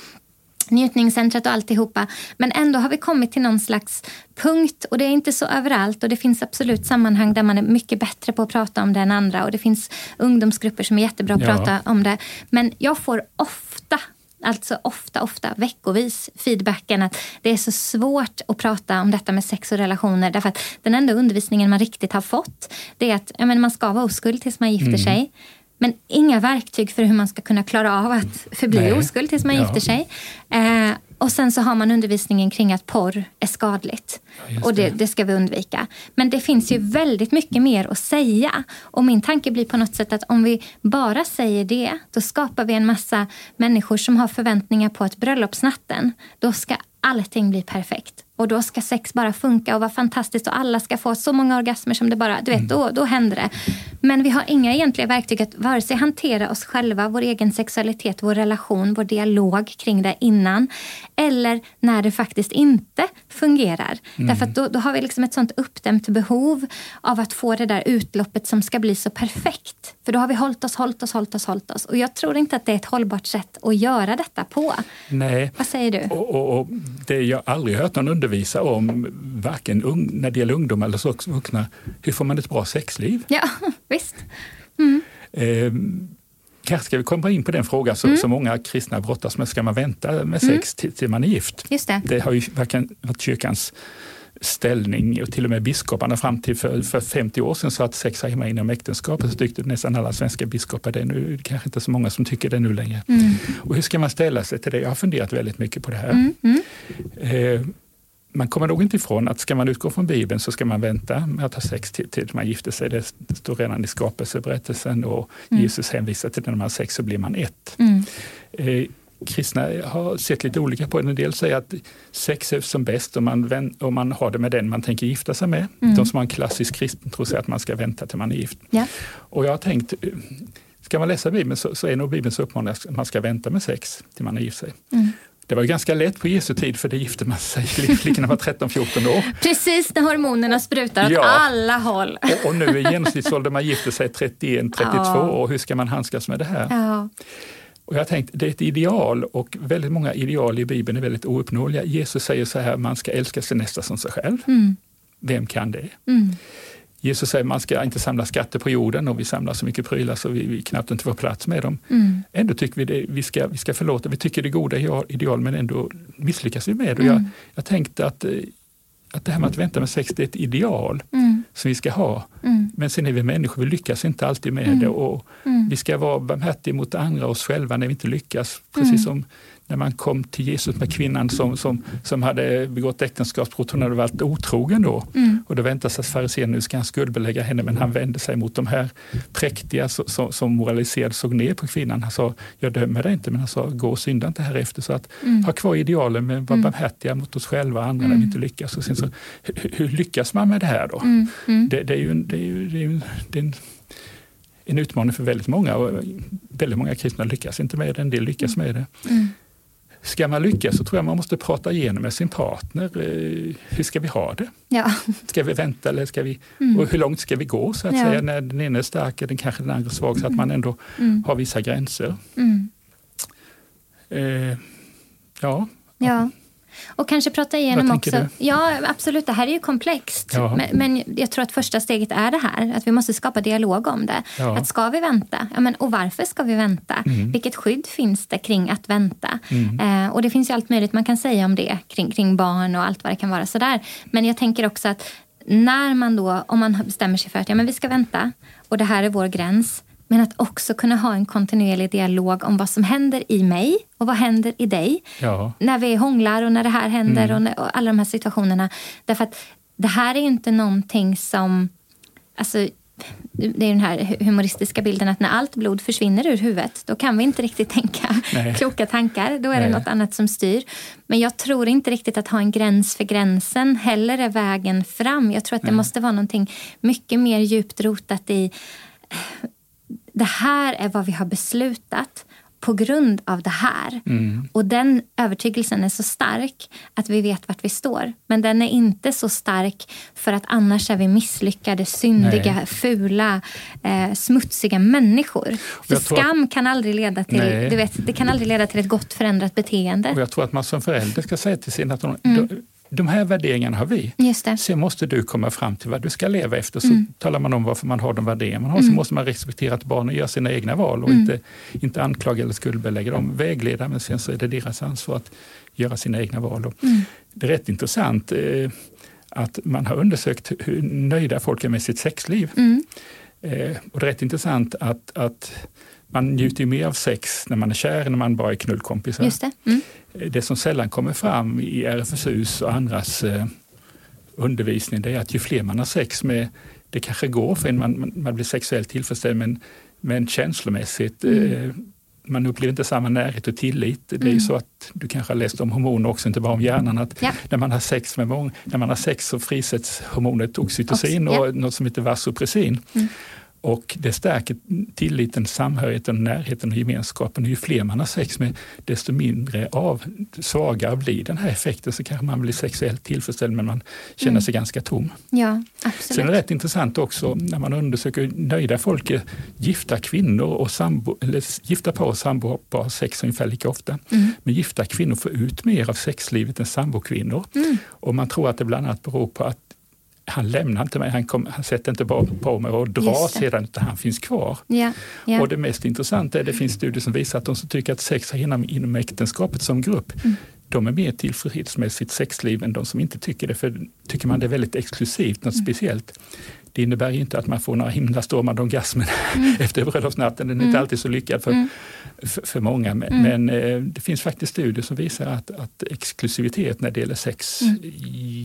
njutningscentret och alltihopa. Men ändå har vi kommit till någon slags punkt och det är inte så överallt och det finns absolut sammanhang där man är mycket bättre på att prata om det än andra och det finns ungdomsgrupper som är jättebra att ja. prata om det. Men jag får ofta alltså ofta, ofta veckovis feedbacken att det är så svårt att prata om detta med sex och relationer därför att den enda undervisningen man riktigt har fått det är att ja, men man ska vara oskuld tills man gifter mm. sig. Men inga verktyg för hur man ska kunna klara av att förbli Nej. oskuld tills man ja. gifter sig. Eh, och sen så har man undervisningen kring att porr är skadligt. Ja, och det, det, ska vi undvika. Men det finns ju väldigt mycket mer att säga. Och min tanke blir på något sätt att om vi bara säger det, då skapar vi en massa människor som har förväntningar på att bröllopsnatten, då ska allting bli perfekt och då ska sex bara funka och vara fantastiskt och alla ska få så många orgasmer som det bara... Du vet, mm. då, då händer det. Men vi har inga egentliga verktyg att vare sig hantera oss själva, vår egen sexualitet, vår relation, vår dialog kring det innan. Eller när det faktiskt inte fungerar. Mm. Därför då, då har vi liksom ett sånt uppdämt behov av att få det där utloppet som ska bli så perfekt. För då har vi hållit oss, hållit oss, hållit oss, hållit oss. Och jag tror inte att det är ett hållbart sätt att göra detta på. Nej. Vad säger du? Och, och, och det jag aldrig hört någon undervisa om, varken ung, när det gäller ungdomar eller vuxna, hur får man ett bra sexliv? Ja, (laughs) visst. Mm. Eh, kanske ska vi komma in på den frågan som, mm. som många kristna brottas med. Ska man vänta med mm. sex mm. till, man är gift? Just det. det har ju verkligen varit kyrkans ställning och till och med biskoparna fram till för, för 50 år sedan sa att sex hemma inom äktenskapet. Så tyckte nästan alla svenska biskopar det. Nu kanske inte så många som tycker det nu längre. Mm. Och hur ska man ställa sig till det? Jag har funderat väldigt mycket på det här. Eh, man kommer nog inte ifrån att ska man utgå från Bibeln så ska man vänta med att ha sex till, till man gifter sig. Det står redan i skapelseberättelsen och mm. Jesus hänvisar till när man har sex så blir man ett. Mm. Eh, kristna har sett lite olika på det. En del säger att sex är som bäst om man, om man har det med den man tänker gifta sig med. Mm. De som har en klassisk kristen tror säger att man ska vänta till man är gift. Ja. Och jag har tänkt, eh, ska man läsa Bibeln så, så är nog Bibelns uppmaning att man ska vänta med sex till man är gift sig. Mm. Det var ganska lätt på Jesu tid för det gifte man sig. Flickorna var 13-14 år. Precis när hormonerna sprutar åt ja. alla håll. Och, och nu är genomsnittsåldern man gifter sig 31-32 ja. år. Hur ska man handskas med det här? Ja. Och jag tänkte, det är ett ideal och väldigt många ideal i Bibeln är väldigt ouppnåeliga. Jesus säger så här, man ska älska sin nästa som sig själv. Mm. Vem kan det? Mm. Jesus säger att man ska inte samla skatter på jorden och vi samlar så mycket prylar så vi, vi knappt inte får plats med dem. Mm. Ändå tycker vi det, vi ska, vi ska förlåta, vi tycker det är goda ideal men ändå misslyckas vi med det. Mm. Jag, jag tänkte att, eh, att det här med att vänta med sex det är ett ideal mm. som vi ska ha. Mm. Men sen är vi människor, vi lyckas inte alltid med Mm. det och Mm. vi ska vara barmhärtiga mot andra och oss själva när vi inte lyckas. Precis som när man kom till Jesus med kvinnan som, som, som hade begått äktenskapsbrott, hon hade varit otrogen då. Mm. Och då väntade sig farisén, nu ska han skuldbelägga henne, men han vände sig mot de här präktiga som, som, moraliserade, såg ner på kvinnan. Han sa, jag dömer dig inte, men han sa, gå och synda inte här efter. Så att Mm. ha kvar idealen, men vara Mm. barmhärtiga mot oss själva och andra när Mm. vi inte lyckas. Och sen så, hur, hur lyckas man med det här då? Mm. Mm. Det, det är ju, en, det är ju, det är ju en, det är en, en utmaning för väldigt många och väldigt många kristna lyckas inte med det, en del lyckas med det. Mm. Ska man lyckas så tror jag man måste prata igenom med sin partner. eh, Hur ska vi ha det? Ja. Ska vi vänta eller ska vi, Mm. och hur långt ska vi gå så att Ja. säga? När den ena är stark är den kanske den andra svag så att man ändå Mm. har vissa gränser. Mm. Eh, ja, Ja. Och kanske prata igenom Vad också. Ja, absolut. Det här är ju komplext. Ja. Men, men jag tror att första steget är det här. Att vi måste skapa dialog om det. Ja. Att ska vi vänta? Ja, men, och varför ska vi vänta? Mm. Vilket skydd finns det kring att vänta? Mm. Eh, och det finns ju allt möjligt man kan säga om det. Kring, kring barn och allt vad det kan vara. Sådär. Men jag tänker också att när man då, om man bestämmer sig för att ja, men vi ska vänta och det här är vår gräns. Men att också kunna ha en kontinuerlig dialog om vad som händer i mig och vad händer i dig ja, när vi hånglar och när det här händer Mm. och, när, och alla de här situationerna. Därför att det här är ju inte någonting som... Alltså, det är den här humoristiska bilden att när allt blod försvinner ur huvudet då kan vi inte riktigt tänka Nej. (laughs) kloka tankar. Då är det Nej. något annat som styr. Men jag tror inte riktigt att ha en gräns för gränsen heller är vägen fram. Jag tror att det Nej. måste vara någonting mycket mer djupt rotat i det här är vad vi har beslutat på grund av det här. mm, Och den övertygelsen är så stark att vi vet vart vi står. Men den är inte så stark för att annars är vi misslyckade, syndiga, Nej. fula, eh, smutsiga människor. För tror att- skam kan aldrig leda till, Nej. du vet, det kan aldrig leda till ett gott förändrat beteende. och jag tror att man som förälder ska säga till sina att Mm. De, här värderingarna har vi. Just det. Sen måste du komma fram till vad du ska leva efter. Så Mm. talar man om varför man har de värderingar man har. Så Mm. måste man respektera att barnen gör sina egna val och Mm. inte, inte anklaga eller skuldbelägga dem. Vägleda, men sen så är det deras ansvar att göra sina egna val. Mm. Det är rätt intressant eh, att man har undersökt hur nöjda folk är med sitt sexliv. Mm. Eh, och det är rätt intressant att, att man njuter ju mer av sex när man är kär än när man bara är knullkompisar. Just det. Det som sällan kommer fram i RFSUs och andras eh, undervisning det är att ju fler man har sex med, det kanske går för en, man, man, man blir sexuellt tillfredsställd men, men känslomässigt Mm. eh, man upplever inte samma närhet och tillit. Det är Mm. ju så att du kanske har läst om hormoner också, inte bara om hjärnan. Att Ja. när, man har sex med många, när man har sex så frisätts hormonet oxytocin Ox- ja. och något som heter vasopressin. Mm. Och det stärker tilliten, samhörigheten, närheten och gemenskapen. Ju fler man har sex med, desto mindre av, svagare blir den här effekten. Så kanske man blir sexuellt tillfredsställd men man känner Mm. sig ganska tom. Ja, Sen absolut. är det rätt intressant också när man undersöker nöjda folk, är gifta kvinnor och sambo, eller gifta par och sambopar har sex ungefär lika ofta. Mm. Men gifta kvinnor får ut mer av sexlivet än sambokvinnor. Mm. Och man tror att det bland annat beror på att han lämnar inte mig, han, kom, han sätter inte bara på mig och drar sedan, utan han finns kvar. Ja, ja. Och det mest intressanta är att det finns studier som visar att de som tycker att sex har inom, inom äktenskapet som grupp, Mm. de är mer tillfreds med sitt sexliv än de som inte tycker det. För tycker man det är väldigt exklusivt, något Mm. speciellt, det innebär inte att man får några himlastormande orgasmer Mm. (laughs) efter bröllopsnatten. Den är Mm. inte alltid så lyckad för, Mm. för, för många. Men, Mm. men eh, det finns faktiskt studier som visar att, att exklusivitet när det gäller sex Mm.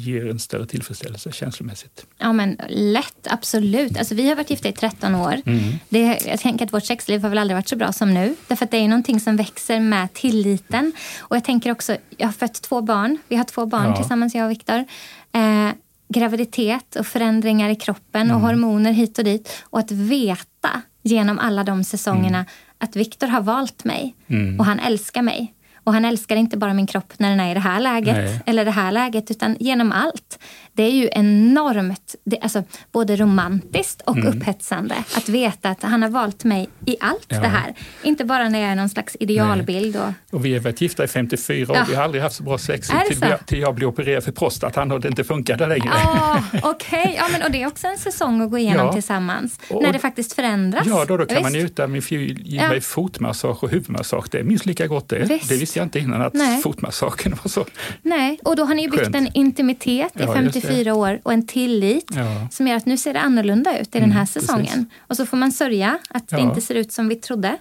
ger en större tillfredsställelse känslomässigt. Ja, men lätt. Absolut. Alltså, vi har varit gifta i 13 år. Mm. Det, jag tänker att vårt sexliv har väl aldrig varit så bra som nu. Därför att det är någonting som växer med tilliten. Och jag tänker också, jag har fött två barn. Vi har två barn Ja. tillsammans, jag och Viktor. Eh, graviditet och förändringar i kroppen och Mm. hormoner hit och dit. Och att veta genom alla de säsongerna att Viktor har valt mig Mm. och han älskar mig. Och han älskar inte bara min kropp när den är i det här läget Nej. eller det här läget utan genom allt. Det är ju enormt, det, alltså, både romantiskt och mm. upphetsande att veta att han har valt mig i allt ja. det här. Inte bara när jag är någon slags idealbild. Och, och vi har varit gifta i 54 år, ja. vi har aldrig haft så bra sex till, jag, till jag blev opererad för prostatan och det inte funkade längre. Oh, (laughs) Okej, okay. ja, och det är också en säsong att gå igenom ja. tillsammans, och, när det faktiskt förändras. Ja, då, då kan Visst. man njuta. Min fru ger mig fotmassage och huvudmassage. Det är minst lika gott det. Visst. Det visste jag inte innan att Nej. fotmassagen var så Nej, och då har ni byggt skönt. en intimitet i 54 år och en tillit ja. som gör att nu ser det annorlunda ut i den här mm, säsongen. Precis. Och så får man sörja att det inte ser ut som vi trodde.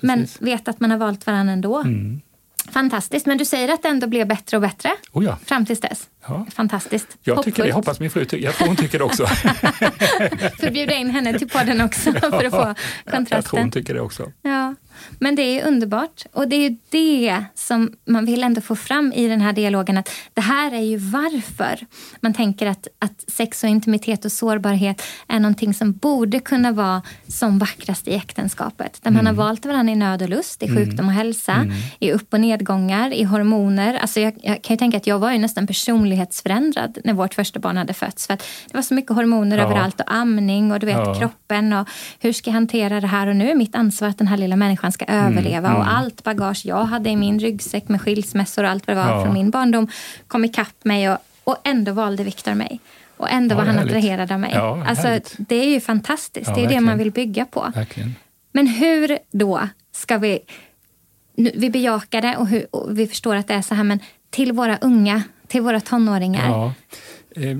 men veta att man har valt varandra ändå. Mm. Fantastiskt, men du säger att det ändå blev bättre och bättre oh ja. fram tills dess. Ja. Fantastiskt. Jag Hoppfullt. tycker det, hoppas min fru tycker Jag tror hon tycker det också. (laughs) Får bjuda in henne till podden också (laughs) för att få kontrasten. Jag tror hon tycker det också. Ja. Men det är underbart. Och det är det som man vill ändå få fram i den här dialogen. Att det här är ju varför man tänker att, att sex och intimitet och sårbarhet är någonting som borde kunna vara som vackrast i äktenskapet. Där man har mm. valt varandra i nöd och lust, i mm. sjukdom och hälsa, mm. i upp och nedgångar, i hormoner. Alltså jag, jag, kan ju tänka att jag var ju nästan personlighetsförändrad när vårt första barn hade fötts. För att det var så mycket hormoner ja. överallt och amning och du vet ja. kroppen och hur ska jag hantera det här och nu är mitt ansvar att den här lilla människan ska överleva. Mm, och mm. allt bagage jag hade i min ryggsäck med skilsmässor och allt vad det var ja. från min barndom kom ikapp mig och, och ändå valde Viktor mig. Och ändå ja, var han härligt. attraherad av mig. Ja, alltså, det är ju fantastiskt. det är verkligen. det man vill bygga på. Verkligen. Men hur då ska vi... Vi bejakar det och, hur, och vi förstår att det är så här, men till våra unga, till våra tonåringar. Ja. Eh,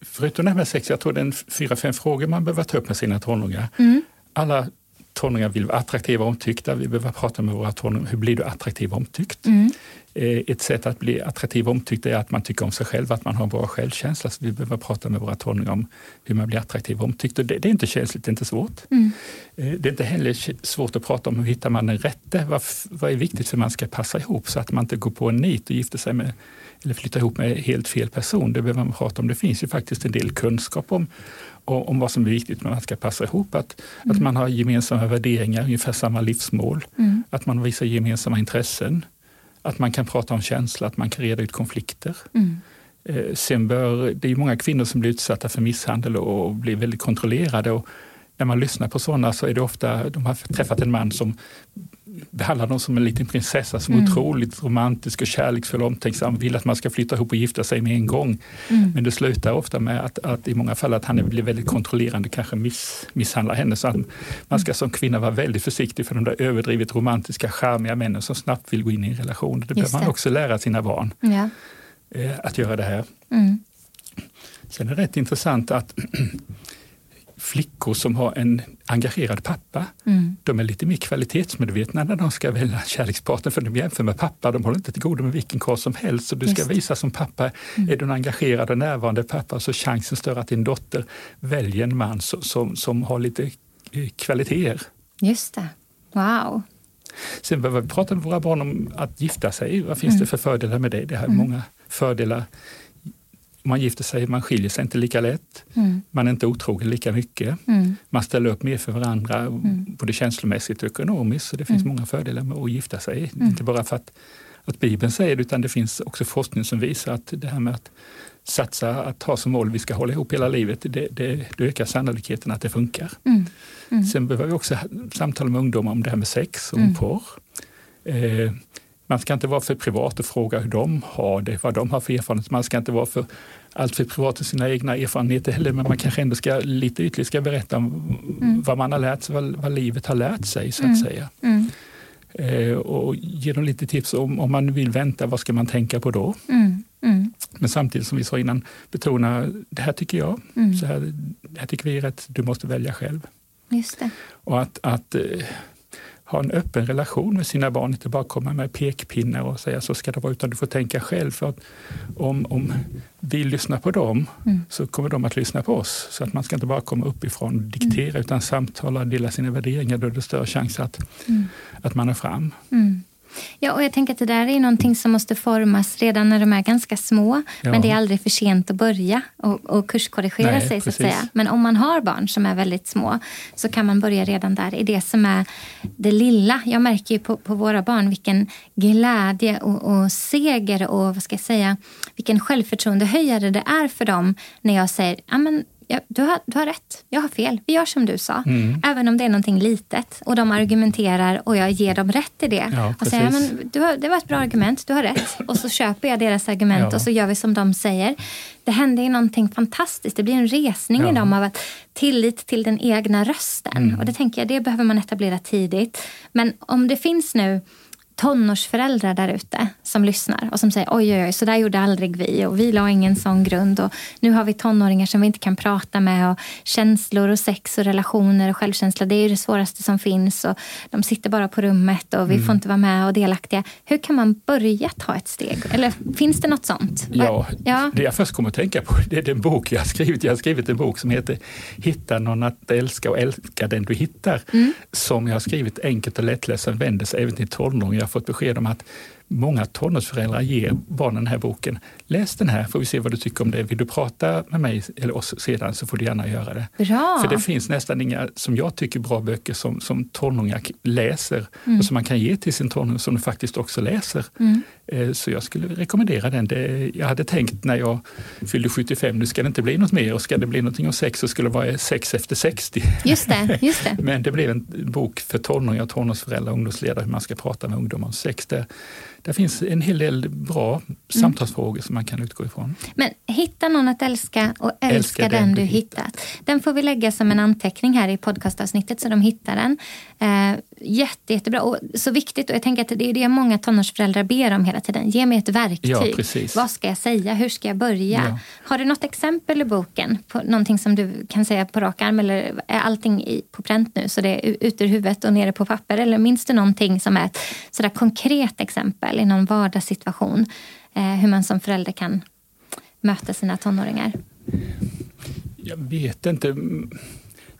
förutom det här med sex, jag tror det är fyra, fem frågor man behöver ta upp med sina tonåringar. Mm. Alla tonåringar vill vara attraktiva och omtyckta. Vi behöver prata med våra tonåringar. Hur blir du attraktiv och omtyckt? Mm. Eh, ett sätt att bli attraktiv och omtyckt är att man tycker om sig själv, att man har en bra självkänsla. Så vi behöver prata med våra tonåringar om hur man blir attraktiv och omtyckt. Och det, det är inte känsligt, det är inte svårt. Mm. Eh, det är inte heller svårt att prata om hur hittar man den rätte. Vad, vad är viktigt för att man ska passa ihop så att man inte går på en nit och gifter sig med eller flyttar ihop med helt fel person. Det behöver man prata om. Det finns ju faktiskt en del kunskap om och om vad som är viktigt med att man ska passa ihop. Att, mm. att man har gemensamma värderingar, ungefär samma livsmål. Mm. Att man visar gemensamma intressen. Att man kan prata om känsla, att man kan reda ut konflikter. Mm. Eh, sen bör, det är många kvinnor som blir utsatta för misshandel och blir väldigt kontrollerade. Och när man lyssnar på sådana så är det ofta, de har träffat en man som behandlar dem som en liten prinsessa som mm. är otroligt romantisk och kärleksfull och omtänksam, vill att man ska flytta ihop och gifta sig med en gång. Mm. Men det slutar ofta med att, att, i många fall att han blir väldigt kontrollerande, kanske miss, misshandlar henne. Så att man ska som kvinna vara väldigt försiktig för de där överdrivet romantiska, charmiga männen som snabbt vill gå in i en relation. Det behöver man också lära sina barn, ja. eh, att göra det här. Mm. Sen är det rätt intressant att (clears throat) flickor som har en engagerad pappa, mm. de är lite mer kvalitetsmedvetna när de ska välja kärlekspartner, för de jämför med pappa, de håller inte till godo med vilken karl som helst. Så du ska visa som pappa, mm. är du en engagerad och närvarande pappa så är chansen större att din dotter väljer en man som, som, som har lite eh, kvaliteter. Just det. Wow. Sen behöver vi prata med våra barn om att gifta sig. Vad finns mm. det för fördelar med det? Det har mm. många fördelar man gifter sig, man skiljer sig inte lika lätt. Mm. Man är inte otrogen lika mycket. Mm. Man ställer upp mer för varandra, mm. både känslomässigt och ekonomiskt. Så det finns mm. många fördelar med att gifta sig. Mm. Inte bara för att, att Bibeln säger det, utan det finns också forskning som visar att det här med att satsa, att ha som mål vi ska hålla ihop hela livet, det, det, det ökar sannolikheten att det funkar. Mm. Sen behöver vi också samtala med ungdomar om det här med sex och om porr. Eh, man ska inte vara för privat och fråga hur de har det, vad de har för erfarenhet. Man ska inte vara för allt för privat i sina egna erfarenheter heller, men man kanske ändå ska lite ytligt ska berätta om mm. vad man har lärt sig, vad, vad, livet har lärt sig så att mm. säga. Mm. Eh, och ge dem lite tips om, om man vill vänta, vad ska man tänka på då? Mm. Mm. Men samtidigt som vi sa innan, betona, det här tycker jag, mm. så här, det här tycker vi är rätt, du måste välja själv. Just det. Och att, att eh, ha en öppen relation med sina barn, inte bara komma med pekpinnar och säga så ska det vara, utan du får tänka själv. För att om, om vi lyssnar på dem mm. så kommer de att lyssna på oss. Så att man ska inte bara komma uppifrån och diktera mm. utan samtala, dela sina värderingar. Då är det större chans att, mm. att man är fram. Mm. Ja, och jag tänker att det där är någonting som måste formas redan när de är ganska små. Ja. Men det är aldrig för sent att börja och, och kurskorrigera Nej, sig. så att säga. Men om man har barn som är väldigt små så kan man börja redan där i det som är det lilla. Jag märker ju på, på våra barn vilken glädje och, och seger och vad ska jag säga, vilken självförtroendehöjare det är för dem när jag säger ja, du, har, du har rätt, jag har fel, vi gör som du sa. Mm. Även om det är någonting litet och de argumenterar och jag ger dem rätt i det. Ja, och säger, men, du har, det var ett bra argument, du har rätt. Och så köper jag deras argument ja. och så gör vi som de säger. Det händer ju någonting fantastiskt. Det blir en resning ja. i dem av att tillit till den egna rösten. Mm. Och det tänker jag, det behöver man etablera tidigt. Men om det finns nu tonårsföräldrar där ute som lyssnar och som säger oj, oj, oj, så där gjorde aldrig vi och vi la ingen sån grund och nu har vi tonåringar som vi inte kan prata med och känslor och sex och relationer och självkänsla, det är det svåraste som finns och de sitter bara på rummet och vi mm. får inte vara med och delaktiga. Hur kan man börja ta ett steg? Eller finns det något sånt? Ja, ja. det jag först kommer att tänka på det är den bok jag har skrivit. Jag har skrivit en bok som heter Hitta någon att älska och älska den du hittar. Mm. Som jag har skrivit enkelt och lättläst, vänder sig även till tonåringar har fått besked om att många tonårsföräldrar ger barnen den här boken. Läs den här får vi se vad du tycker om det. Vill du prata med mig eller oss sedan så får du gärna göra det. Bra. För det finns nästan inga, som jag tycker, bra böcker som, som tonåringar läser mm. och som man kan ge till sin tonåring som de faktiskt också läser. Mm. Eh, så jag skulle rekommendera den. Det, jag hade tänkt när jag fyllde 75, nu ska det inte bli något mer och ska det bli någonting om sex så skulle det vara sex efter 60. Just det, just det. (laughs) Men det blev en bok för tonåringar, tonårsföräldrar och ungdomsledare hur man ska prata med ungdomar om sex. Det, det finns en hel del bra mm. samtalsfrågor som man kan utgå ifrån. Men hitta någon att älska och älska, älska den, den, du hittat. hittat. Den får vi lägga som en anteckning här i podcastavsnittet så de hittar den. Eh, jätte, jättebra och så viktigt och jag tänker att det är det många tonårsföräldrar ber om hela tiden. Ge mig ett verktyg. Ja, Vad ska jag säga? Hur ska jag börja? Ja. Har du något exempel i boken på någonting som du kan säga på rak arm eller är allting i, på pränt nu så det är ute ur huvudet och nere på papper? Eller minns du någonting som är ett sådär konkret exempel i någon vardagssituation? Eh, hur man som förälder kan möta sina tonåringar? Jag vet inte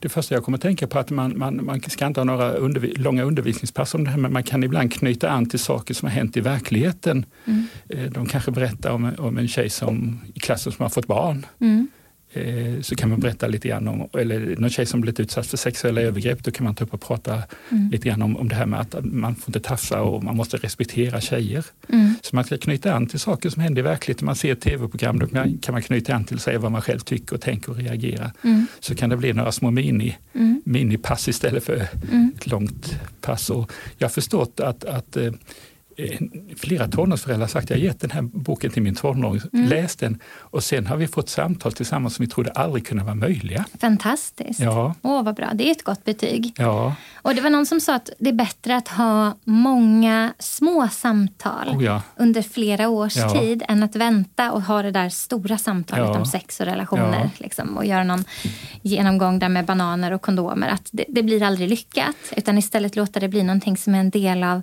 det första jag kommer att tänka på är att man, man, man ska inte ha några undervi långa undervisningspass om det här, men man kan ibland knyta an till saker som har hänt i verkligheten. Mm. Eh, de kanske berättar om, om en tjej som, i klassen som har fått barn. Mm. Eh, så kan man berätta lite grann om, eller någon tjej som blivit utsatt för sexuella övergrepp, då kan man ta upp och prata mm. lite grann om, om det här med att man får inte tafsa och man måste respektera tjejer. Mm. Så man ska knyta an till saker som händer i verkligheten. Man ser tv-program, då kan man knyta an till och säga vad man själv tycker och tänker och reagera. Mm. Så kan det bli några små mini, mm. minipass istället för mm. ett långt pass. Och jag har förstått att, att Eh, flera tonårsföräldrar sagt, jag har gett den här boken till min tonåring, mm. läs den och sen har vi fått samtal tillsammans som vi trodde aldrig kunde vara möjliga. Fantastiskt. Ja. Åh, vad bra. Det är ett gott betyg. Ja. Och det var någon som sa att det är bättre att ha många små samtal oh ja. under flera års ja. tid än att vänta och ha det där stora samtalet ja. om sex och relationer liksom, och göra någon genomgång där med bananer och kondomer. Att det, det, blir aldrig lyckat utan istället låta det bli någonting som är en del av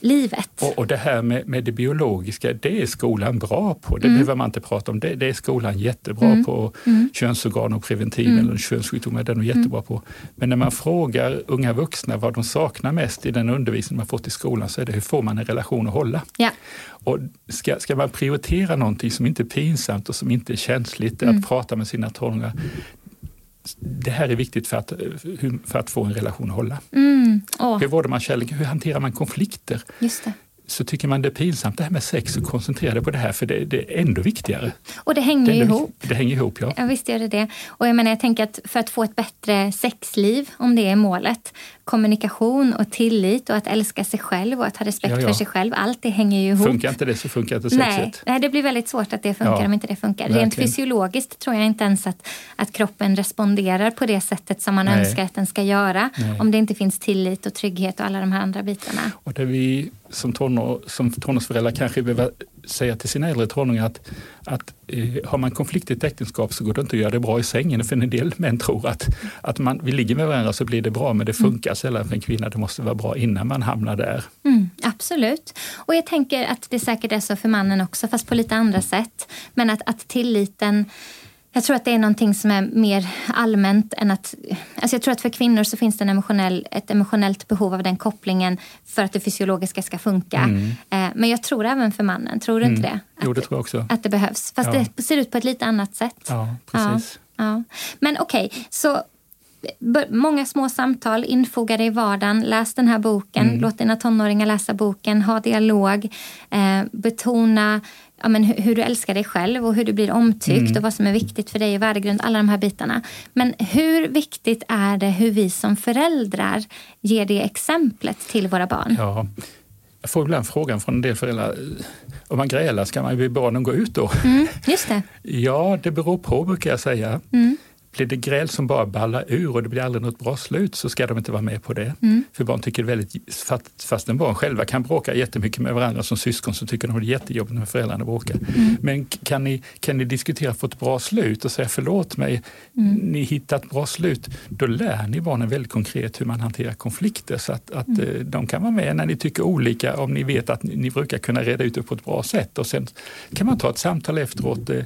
livet. Och, och det här med, med, det biologiska, det är skolan bra på. Det mm. behöver man inte prata om. Det, det är skolan jättebra mm. på. Mm. Könsorgan och preventiv mm. eller könssjukdomar, det är de jättebra på. Men när man frågar unga vuxna vad de saknar mest i den undervisning man fått i skolan så är det hur får man en relation att hålla? Ja. Och ska, ska man prioritera någonting som inte är pinsamt och som inte är känsligt, mm. att prata med sina tonåringar, det här är viktigt för att, för att få en relation att hålla. Mm. Hur vårdar man kärlek? Hur hanterar man konflikter? Just det så tycker man det är pinsamt det här med sex och koncentrera dig på det här för det, det, är ändå viktigare. Och det hänger ju ihop. Det hänger ihop, ja. ja. Visst gör det det. Och jag menar, jag tänker att för att få ett bättre sexliv, om det är målet, kommunikation och tillit och att älska sig själv och att ha respekt ja, ja. för sig själv. Allt det hänger ju ihop. Funkar inte det så funkar inte sexet. Nej, nej det blir väldigt svårt att det funkar ja, om inte det funkar. Verkligen. Rent fysiologiskt tror jag inte ens att, att kroppen responderar på det sättet som man nej. önskar att den ska göra. Nej. Om det inte finns tillit och trygghet och alla de här andra bitarna. Och det vi som, tonår, som tonårsföräldrar kanske behöver säga till sina äldre tonåringar att, att eh, har man konflikt i ett äktenskap så går det inte att göra det bra i sängen. För en del män tror att, att man, vi ligger med varandra så blir det bra, men det mm. funkar mm. sällan för en kvinna. Det måste vara bra innan man hamnar där. Mm, absolut. Och jag tänker att det säkert är så för mannen också, fast på lite andra sätt. Men att, att tilliten Jag tror att det är någonting som är mer allmänt än att... Alltså jag tror att för kvinnor så finns det en emotionell, ett emotionellt behov av den kopplingen för att det fysiologiska ska funka. Mm. Eh, men jag tror även för mannen, tror du mm. inte det? Att, jo, det tror jag också. Att det behövs. Fast ja. det ser ut på ett lite annat sätt. Ja, precis. Ja, ja. Men okej, okay, så många små samtal, infoga dig i vardagen, läs den här boken, mm. låt dina tonåringar läsa boken, ha dialog, eh, betona ja, men hur, du älskar dig själv och hur du blir omtyckt mm. och vad som är viktigt för dig i värdegrund, alla de här bitarna. Men hur viktigt är det hur vi som föräldrar ger det exemplet till våra barn? Ja. Jag får ibland frågan från en del föräldrar, om man grälar, ska man be barnen gå ut då? Mm, just det. (laughs) ja, det beror på brukar jag säga. Mm. Blir det gräl som bara ballar ur och det blir aldrig något bra slut så ska de inte vara med på det. Mm. För barn tycker det väldigt, fastän barn själva kan bråka jättemycket med varandra som syskon så tycker de det är jättejobbigt när föräldrarna bråkar. Mm. Men kan ni, kan ni diskutera få ett bra slut och säga förlåt mig, mm. ni hittat ett bra slut. Då lär ni barnen väldigt konkret hur man hanterar konflikter så att, att mm. Eh, de kan vara med när ni tycker olika om ni vet att ni, ni brukar kunna reda ut det på ett bra sätt. Och sen kan man ta ett samtal efteråt Eh,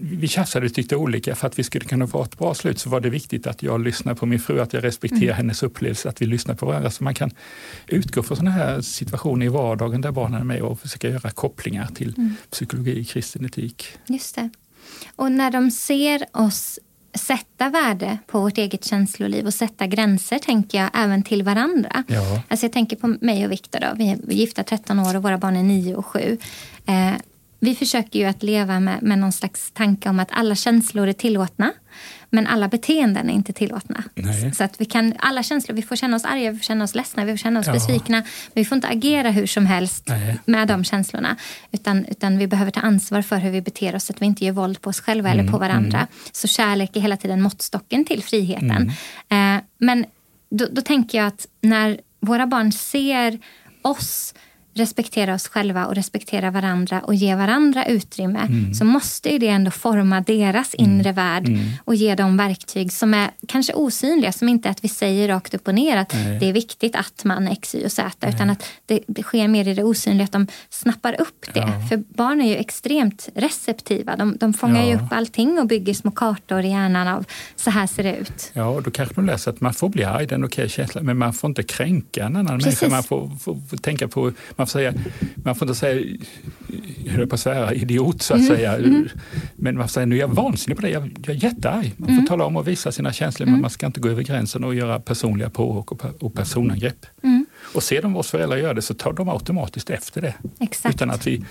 vi tjafsade och tyckte olika. För att vi skulle kunna få ett bra slut så var det viktigt att jag lyssnar på min fru, att jag respekterar mm. hennes upplevelse, att vi lyssnar på varandra. Så man kan utgå från sådana här situationer i vardagen där barnen är med och försöka göra kopplingar till mm. psykologi, kristen etik. Just det. Och när de ser oss sätta värde på vårt eget känsloliv och sätta gränser, tänker jag, även till varandra. Ja. Alltså jag tänker på mig och Viktor. Vi är gifta 13 år och våra barn är 9 och 7. Eh, vi försöker ju att leva med, med någon slags tanke om att alla känslor är tillåtna. Men alla beteenden är inte tillåtna. Nej. Så att vi kan, alla känslor, vi får känna oss arga, vi får känna oss ledsna, vi får känna oss ja. besvikna. Men vi får inte agera hur som helst Nej. med de känslorna. Utan, utan vi behöver ta ansvar för hur vi beter oss så att vi inte gör våld på oss själva mm. eller på varandra. Mm. Så kärlek är hela tiden måttstocken till friheten. Mm. Eh, men då, då tänker jag att när våra barn ser oss respektera oss själva och respektera varandra och ge varandra utrymme mm. så måste det ändå forma deras mm. inre värld mm. och ge dem verktyg som är kanske osynliga, som inte är att vi säger rakt upp och ner att Nej. det är viktigt att man X, Y och Z, Nej. utan att det, sker mer i det osynliga, att de snappar upp det. Ja. För barn är ju extremt receptiva. De, de fångar ja. ju upp allting och bygger små kartor i hjärnan av så här ser det ut. Ja, och då kanske de läser att man får bli arg, det är en okej känsla, men man får inte kränka en annan Precis. människa. Man får, får, får tänka på man får, säga, man får inte säga, jag höll på att säga idiot så att mm. säga, mm. men man får säga nu är jag vansinnig på det, jag, jag är jättearg. Man får mm. tala om och visa sina känslor, men man ska inte gå över gränsen och göra personliga påhopp och, och personangrepp. Och ser de oss föräldrar göra det så tar de automatiskt efter det. Exakt. Utan att vi,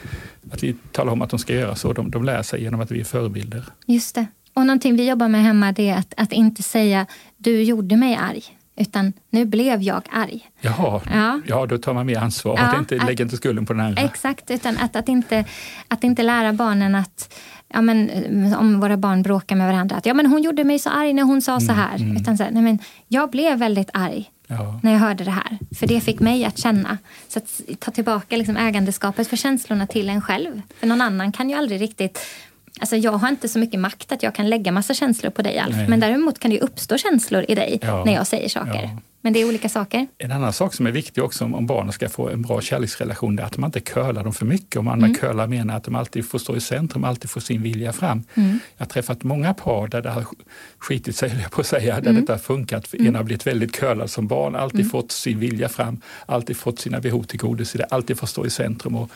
att vi talar om att de ska göra så. De, de lär sig genom att vi är förebilder. Just det. Och någonting vi jobbar med hemma det är att, att inte säga du gjorde mig arg. Utan nu blev jag arg. Jaha, ja, ja då tar man mer ansvar. Ja, inte, att, lägger inte skulden på den andra. Exakt, utan att, att, inte, att inte lära barnen att ja, men, om våra barn bråkar med varandra. Att ja, men hon gjorde mig så arg när hon sa mm, så här. Mm. Utan så här, nej, men, jag blev väldigt arg ja. när jag hörde det här. För det fick mig att känna. Så att ta tillbaka liksom ägandeskapet för känslorna till en själv. För någon annan kan ju aldrig riktigt Alltså jag har inte så mycket makt att jag kan lägga massa känslor på dig Alf. Nej. Men däremot kan det uppstå känslor i dig ja. när jag säger saker. Ja. Men det är olika saker. En annan sak som är viktig också om, barnen ska få en bra kärleksrelation är att man inte curlar dem för mycket. Om man mm. med curla menar att de alltid får stå i centrum, alltid får sin vilja fram. Mm. Jag har träffat många par där det har skitit sig, jag på att säga, där mm. detta har funkat. Mm. En har blivit väldigt curlad som barn, alltid mm. fått sin vilja fram, alltid fått sina behov tillgodosedda, alltid får stå i centrum. Och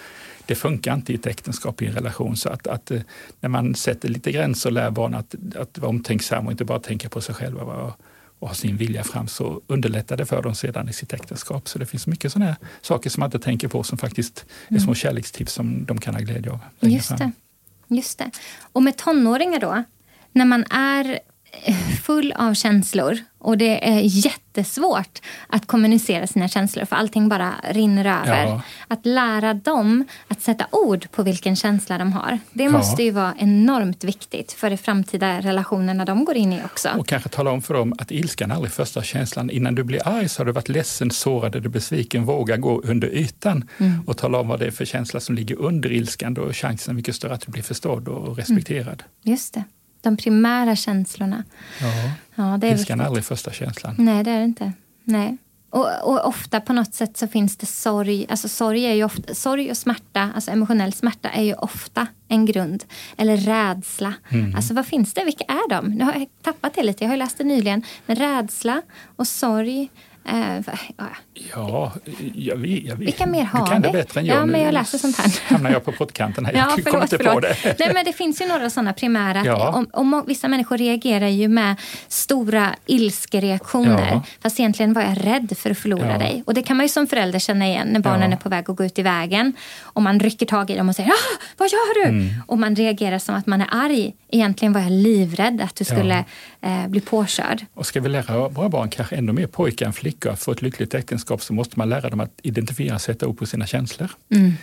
det funkar inte i ett äktenskap, i en relation. Så att, att eh, när man sätter lite gränser och lär barn att, att vara omtänksam och inte bara tänka på sig själva och, och ha sin vilja fram så underlättar det för dem sedan i sitt äktenskap. Så det finns mycket sådana här saker som man inte tänker på som faktiskt mm. är små kärlekstips som de kan ha glädje av. Just det. Just det. Och med tonåringar då, när man är (laughs) full av känslor och det är jättesvårt att kommunicera sina känslor för allting bara rinner över. Ja. Att lära dem att sätta ord på vilken känsla de har. Det ja. måste ju vara enormt viktigt för de framtida relationerna de går in i också. Och kanske tala om för dem att ilskan är aldrig första känslan. Innan du blir arg så har du varit ledsen, sårad eller besviken. Våga gå under ytan mm. och tala om vad det är för känsla som ligger under ilskan. Då är chansen mycket större att du blir förstådd och respekterad. Mm. Just det de primära känslorna. Ja, ja det är Ilskan är aldrig första känslan. Nej, det är det inte. Nej. Och, och, ofta på något sätt så finns det sorg. Alltså sorg, är ju ofta, sorg och smärta, alltså emotionell smärta är ju ofta en grund. Eller rädsla. Mm. Alltså vad finns det? Vilka är de? Nu har jag tappat det lite, jag har läst det nyligen. Men rädsla och sorg Uh, ja, jag vet, jag vet. Vilka mer har du kan vi? det bättre än jag. Ja, men jag läser sånt här. hamnar jag på pottkanten här. (laughs) Jag ja, kommer inte förlåt. på det. Nej, men det finns ju några sådana primära. Ja. Om, om, vissa människor reagerar ju med stora ilskereaktioner. Ja. Fast egentligen var jag rädd för att förlora ja. dig. Och det kan man ju som förälder känna igen när barnen är på väg att gå ut i vägen. Och man rycker tag i dem och säger ah, vad gör du? Mm. Och man reagerar som att man är arg. Egentligen var jag livrädd att du skulle eh, bli påkörd. Och ska vi lära våra barn, kanske ännu mer pojkar än flickor, att få ett lyckligt äktenskap så måste man lära dem att identifiera och sätta ord på sina känslor. Mm.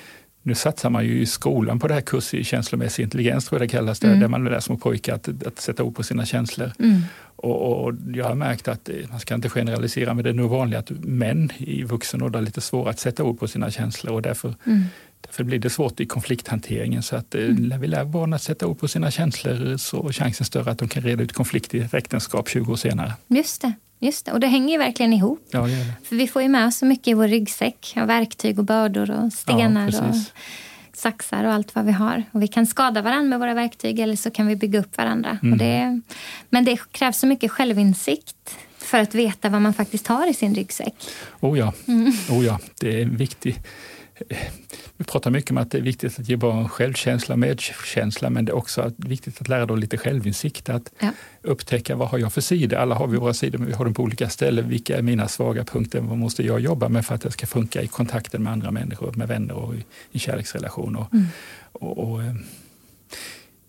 Nu satsar man ju i skolan på det här kurs i känslomässig intelligens, tror jag det kallas, mm. där man lär små pojkar att, att sätta ord på sina känslor. Mm. Och, och, jag har märkt att, eh, man ska inte generalisera, men det är nog vanligt att män i vuxen ålder har lite svårare att sätta ord på sina känslor och därför mm. Därför blir det svårt i konflikthanteringen. Så att eh, mm. när vi lär barn att sätta ord på sina känslor så är chansen större att de kan reda ut konflikt i ett äktenskap 20 år senare. Just det. Just det. Och det hänger ju verkligen ihop. Ja, det det. För vi får ju med oss så mycket i vår ryggsäck. Av verktyg och bördor och stenar ja, och saxar och allt vad vi har. Och vi kan skada varandra med våra verktyg eller så kan vi bygga upp varandra. Mm. Och det, men det krävs så mycket självinsikt för att veta vad man faktiskt har i sin ryggsäck. Oh ja, mm. oh ja det är viktigt vi pratar mycket om att det är viktigt att ge barn självkänsla, medkänsla, men det är också viktigt att lära dem lite självinsikt. Att ja. upptäcka vad har jag för sidor? Alla har vi våra sidor, men vi har dem på olika ställen. Vilka är mina svaga punkter? Vad måste jag jobba med för att det ska funka i kontakten med andra människor, med vänner och i, i kärleksrelationer? Mm. Och, och, eh,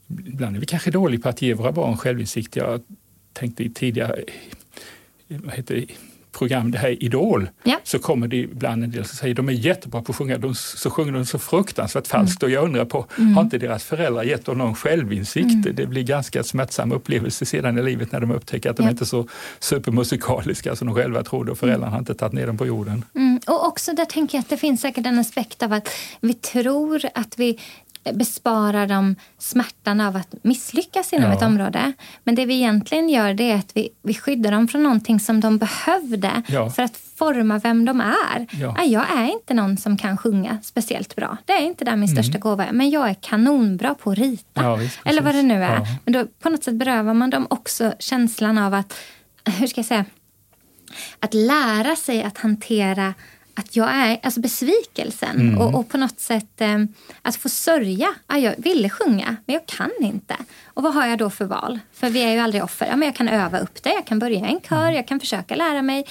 ibland är vi kanske dåliga på att ge våra barn självinsikt. Jag tänkte tidigare vad heter det, program, det här Idol, ja. så kommer det ibland en del som säger de är jättebra på att sjunga, de, så sjunger de så fruktansvärt falskt mm. och jag undrar på, mm. har inte deras föräldrar gett dem någon självinsikt? Mm. Det blir ganska smärtsam upplevelse sedan i livet när de upptäcker att de ja. inte är så supermusikaliska som de själva trodde och föräldrarna har inte tagit ner dem på jorden. Mm. Och också där tänker jag att det finns säkert en aspekt av att vi tror att vi besparar dem smärtan av att misslyckas inom ja. ett område. Men det vi egentligen gör det är att vi, vi skyddar dem från någonting som de behövde ja. för att forma vem de är. Ja. Jag är inte någon som kan sjunga speciellt bra. Det är inte där min mm. största gåva är. Men jag är kanonbra på att rita. Visst, Eller vad det nu är. Men då på något sätt berövar man dem också känslan av att, hur ska jag säga, att lära sig att hantera att jag är, alltså besvikelsen mm. och, och, på något sätt eh, att få sörja. Ah, jag ville sjunga, men jag kan inte. Och vad har jag då för val? För vi är ju aldrig offer. Ja, men jag kan öva upp det, jag kan börja en kör, mm. jag kan försöka lära mig.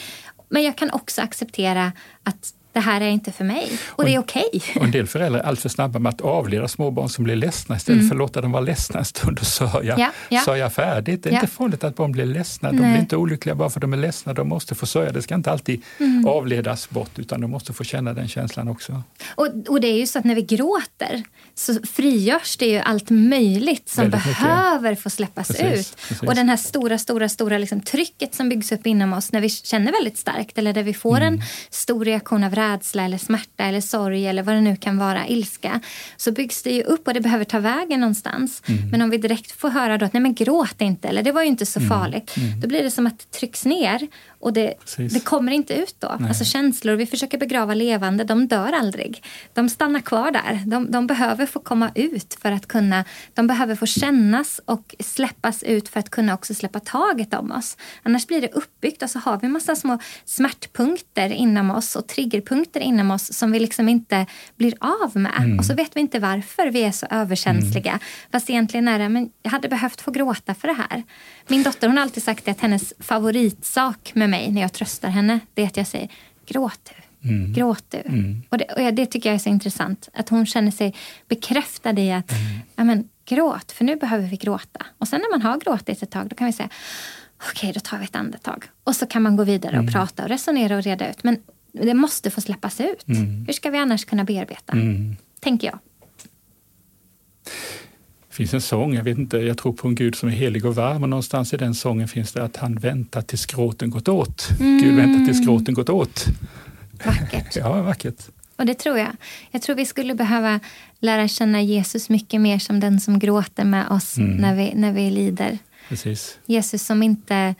Men jag kan också acceptera att det här är inte för mig. Och, och det är okej. Okay. en del föräldrar är alltför snabba med att avleda småbarn som blir ledsna istället mm. för att låta dem vara ledsna en stund och sörja, ja, ja. sörja färdigt. Det är ja. inte farligt att barn blir ledsna. De Nej. blir inte olyckliga bara för att de är ledsna. De måste få sörja. Det ska inte alltid mm. avledas bort utan de måste få känna den känslan också. Och, och det är ju så att när vi gråter så frigörs det ju allt möjligt som Väldigt behöver mycket. få släppas precis, ut. Precis. Och den här stora, stora, stora liksom trycket som byggs upp inom oss när vi känner väldigt starkt eller där vi får mm. en stor reaktion av rädsla eller smärta eller sorg eller vad det nu kan vara, ilska, så byggs det ju upp och det behöver ta vägen någonstans. Mm. Men om vi direkt får höra då att nej men gråt inte eller det var ju inte så mm. farligt, mm. då blir det som att det trycks ner och det, det kommer inte ut då. Nej. Alltså känslor vi försöker begrava levande, de dör aldrig. De stannar kvar där. De, de, behöver få komma ut för att kunna, de behöver få kännas och släppas ut för att kunna också släppa taget om oss. Annars blir det uppbyggt och så har vi massa små smärtpunkter inom oss och triggerpunkter inom oss som vi liksom inte blir av med. Mm. Och så vet vi inte varför vi är så överkänsliga. Mm. Fast egentligen är det, men jag hade behövt få gråta för det här. Min dotter hon har alltid sagt att hennes favoritsak med mig när jag tröstar henne, det är att jag säger gråt du. Mm. Gråt du. Mm. Och, det, och det tycker jag är så intressant. Att hon känner sig bekräftad i att mm. ja, men, gråt, för nu behöver vi gråta. Och sen när man har gråtit ett tag, då kan vi säga okej, okay, då tar vi ett andetag. Och så kan man gå vidare och mm. prata och resonera och reda ut. Men det måste få släppas ut. Mm. Hur ska vi annars kunna bearbeta? Mm. Tänker jag. Det finns en sång, jag vet inte, jag tror på en Gud som är helig och varm och någonstans i den sången finns det att han väntar tills gråten gått åt. Mm. Gud väntar tills gråten gått åt. Vackert. (laughs) ja, vackert. Och det tror jag. Jag tror vi skulle behöva lära känna Jesus mycket mer som den som gråter med oss mm. när, vi, när vi lider. Precis. Jesus som inte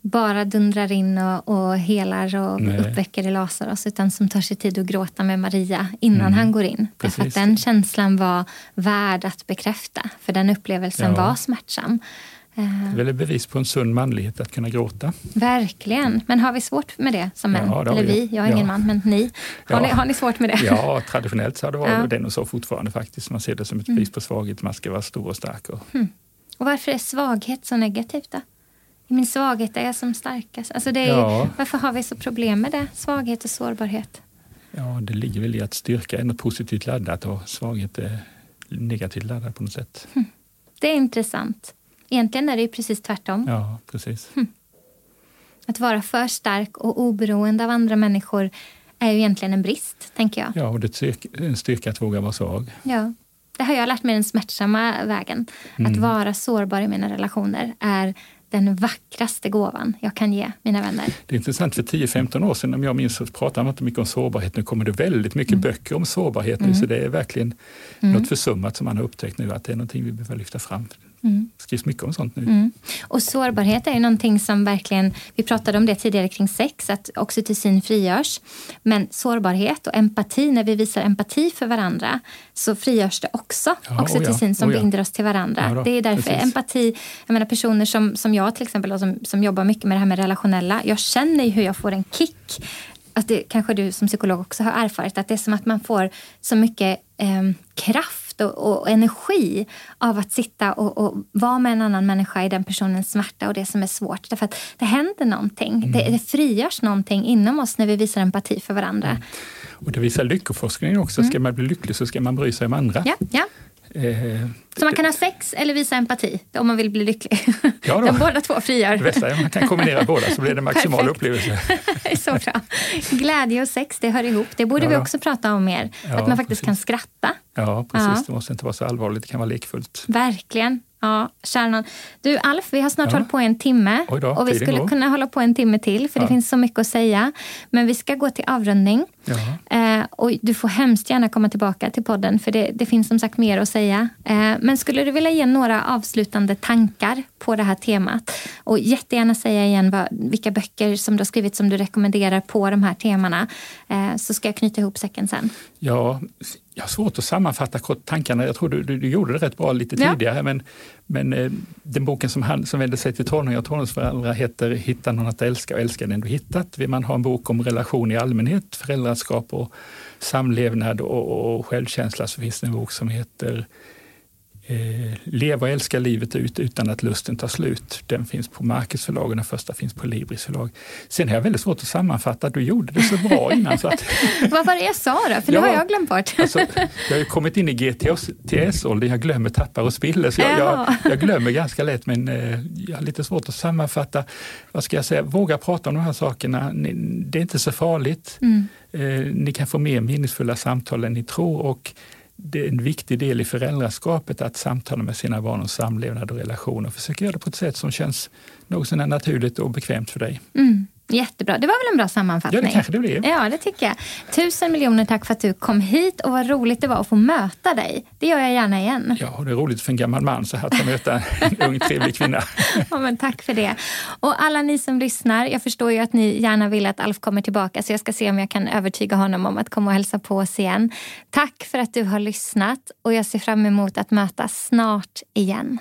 bara dundrar in och, och helar och Nej. uppväcker i Lazarus utan som tar sig tid att gråta med Maria innan mm. han går in. Därför att den känslan var värd att bekräfta för den upplevelsen ja. var smärtsam. Det är väl ett bevis på en sund manlighet att kunna gråta. Verkligen. Men har vi svårt med det som män? Ja, Eller vi, jag är ingen man, men ni. Har, ja. ni. har ni svårt med det? Ja, traditionellt så har det varit ja. det nog så fortfarande faktiskt. Man ser det som ett bevis på svaghet, man ska vara stor och stark. Och... Mm. och varför är svaghet så negativt då? I min svaghet är jag som starkast. Alltså det är, ja. Varför har vi så problem med det? Svaghet och sårbarhet. Ja, det ligger väl i att styrka är något positivt laddat och svaghet är negativt laddat på något sätt. Mm. Det är intressant. Egentligen är det ju precis tvärtom. Ja, precis. Mm. Att vara för stark och oberoende av andra människor är ju egentligen en brist, tänker jag. Ja, och det är en styrka att våga vara svag. Ja. Det har jag lärt mig den smärtsamma vägen. Mm. Att vara sårbar i mina relationer är den vackraste gåvan jag kan ge mina vänner. Det är intressant, för 10-15 år sedan, om jag minns, så pratade man inte mycket om sårbarhet. Nu kommer det väldigt mycket mm. böcker om sårbarhet nu, mm. så det är verkligen mm. något försummat som man har upptäckt nu, att det är någonting vi behöver lyfta fram. Mm. Det skrivs mycket om sånt nu. Mm. Och sårbarhet är ju någonting som verkligen, vi pratade om det tidigare kring sex, att oxytocin frigörs. Men sårbarhet och empati, när vi visar empati för varandra så frigörs det också ja, oxytocin oh ja, som oh ja. binder oss till varandra. Ja, det är därför precis. empati, jag menar personer som, som jag till exempel, som, som jobbar mycket med det här med relationella, jag känner ju hur jag får en kick att det kanske du som psykolog också har erfarit, att det är som att man får så mycket eh, kraft och, och, energi av att sitta och, och, vara med en annan människa i den personens smärta och det som är svårt. Därför att det händer någonting. Mm. Det, det frigörs någonting inom oss när vi visar empati för varandra. Mm. Och det visar lyckoforskningen också. Ska mm. man bli lycklig så ska man bry sig om andra. Ja, ja. Eh, så man kan ha sex eller visa empati om man vill bli lycklig? Ja. (laughs) De båda två frigör. Det bästa är om man kan kombinera båda så blir det maximal upplevelse. (laughs) så bra. Glädje och sex, det hör ihop. Det borde ja vi också prata om mer. Ja, att man faktiskt precis. kan skratta. Ja, precis. Ja. Det måste inte vara så allvarligt, det kan vara lekfullt. Verkligen. Ja, kärnan. Du Alf, vi har snart ja. hållit på en timme då, och vi skulle går. kunna hålla på en timme till för ja. det finns så mycket att säga. Men vi ska gå till avrundning. Eh, och du får hemskt gärna komma tillbaka till podden för det, det finns som sagt mer att säga. Eh, men skulle du vilja ge några avslutande tankar på det här temat? Och jättegärna säga igen vad, vilka böcker som du har skrivit som du rekommenderar på de här temana. Eh, så ska jag knyta ihop säcken sen. Ja, jag har svårt att sammanfatta kort tankarna. Jag tror du, du, du gjorde det rätt bra lite ja. tidigare. Men, men eh, den boken som, han, som vänder sig till tonåringar och tonårsföräldrar heter Hitta någon att älska och älska den du hittat. Vill man ha en bok om relation i allmänhet, föräldraskap och samlevnad och, och självkänsla så finns det en bok som heter Eh, leva och älska livet ut utan att lusten tar slut. Den finns på Marcus förlag och den första finns på Libris förlag. Sen har jag väldigt svårt att sammanfatta, du gjorde det så bra (laughs) innan. Så att, (laughs) Vad var det jag sa då? För det har jag glömt bort. alltså, jag har ju kommit in i GTS-åldern, jag glömmer, tappar och spiller. Så jag, jag, jag, glömmer ganska lätt men eh, jag har lite svårt att sammanfatta. Vad ska jag säga? Våga prata om de här sakerna. Det är inte så farligt. Mm. Eh, ni kan få mer meningsfulla samtal än ni tror. Och det är en viktig del i föräldraskapet att samtala med sina barn om samlevnad och relationer. Försök göra det på ett sätt som känns något naturligt och bekvämt för dig. Mm. Jättebra. Det var väl en bra sammanfattning? Ja, det kanske det blev. Ja, det tycker jag. Tusen miljoner tack för att du kom hit och vad roligt det var att få möta dig. Det gör jag gärna igen. Ja, och det är roligt för en gammal man så här att få möta en (laughs) ung trevlig kvinna. ja, men tack för det. Och alla ni som lyssnar, jag förstår ju att ni gärna vill att Alf kommer tillbaka så jag ska se om jag kan övertyga honom om att komma och hälsa på oss igen. Tack för att du har lyssnat och jag ser fram emot att mötas snart igen.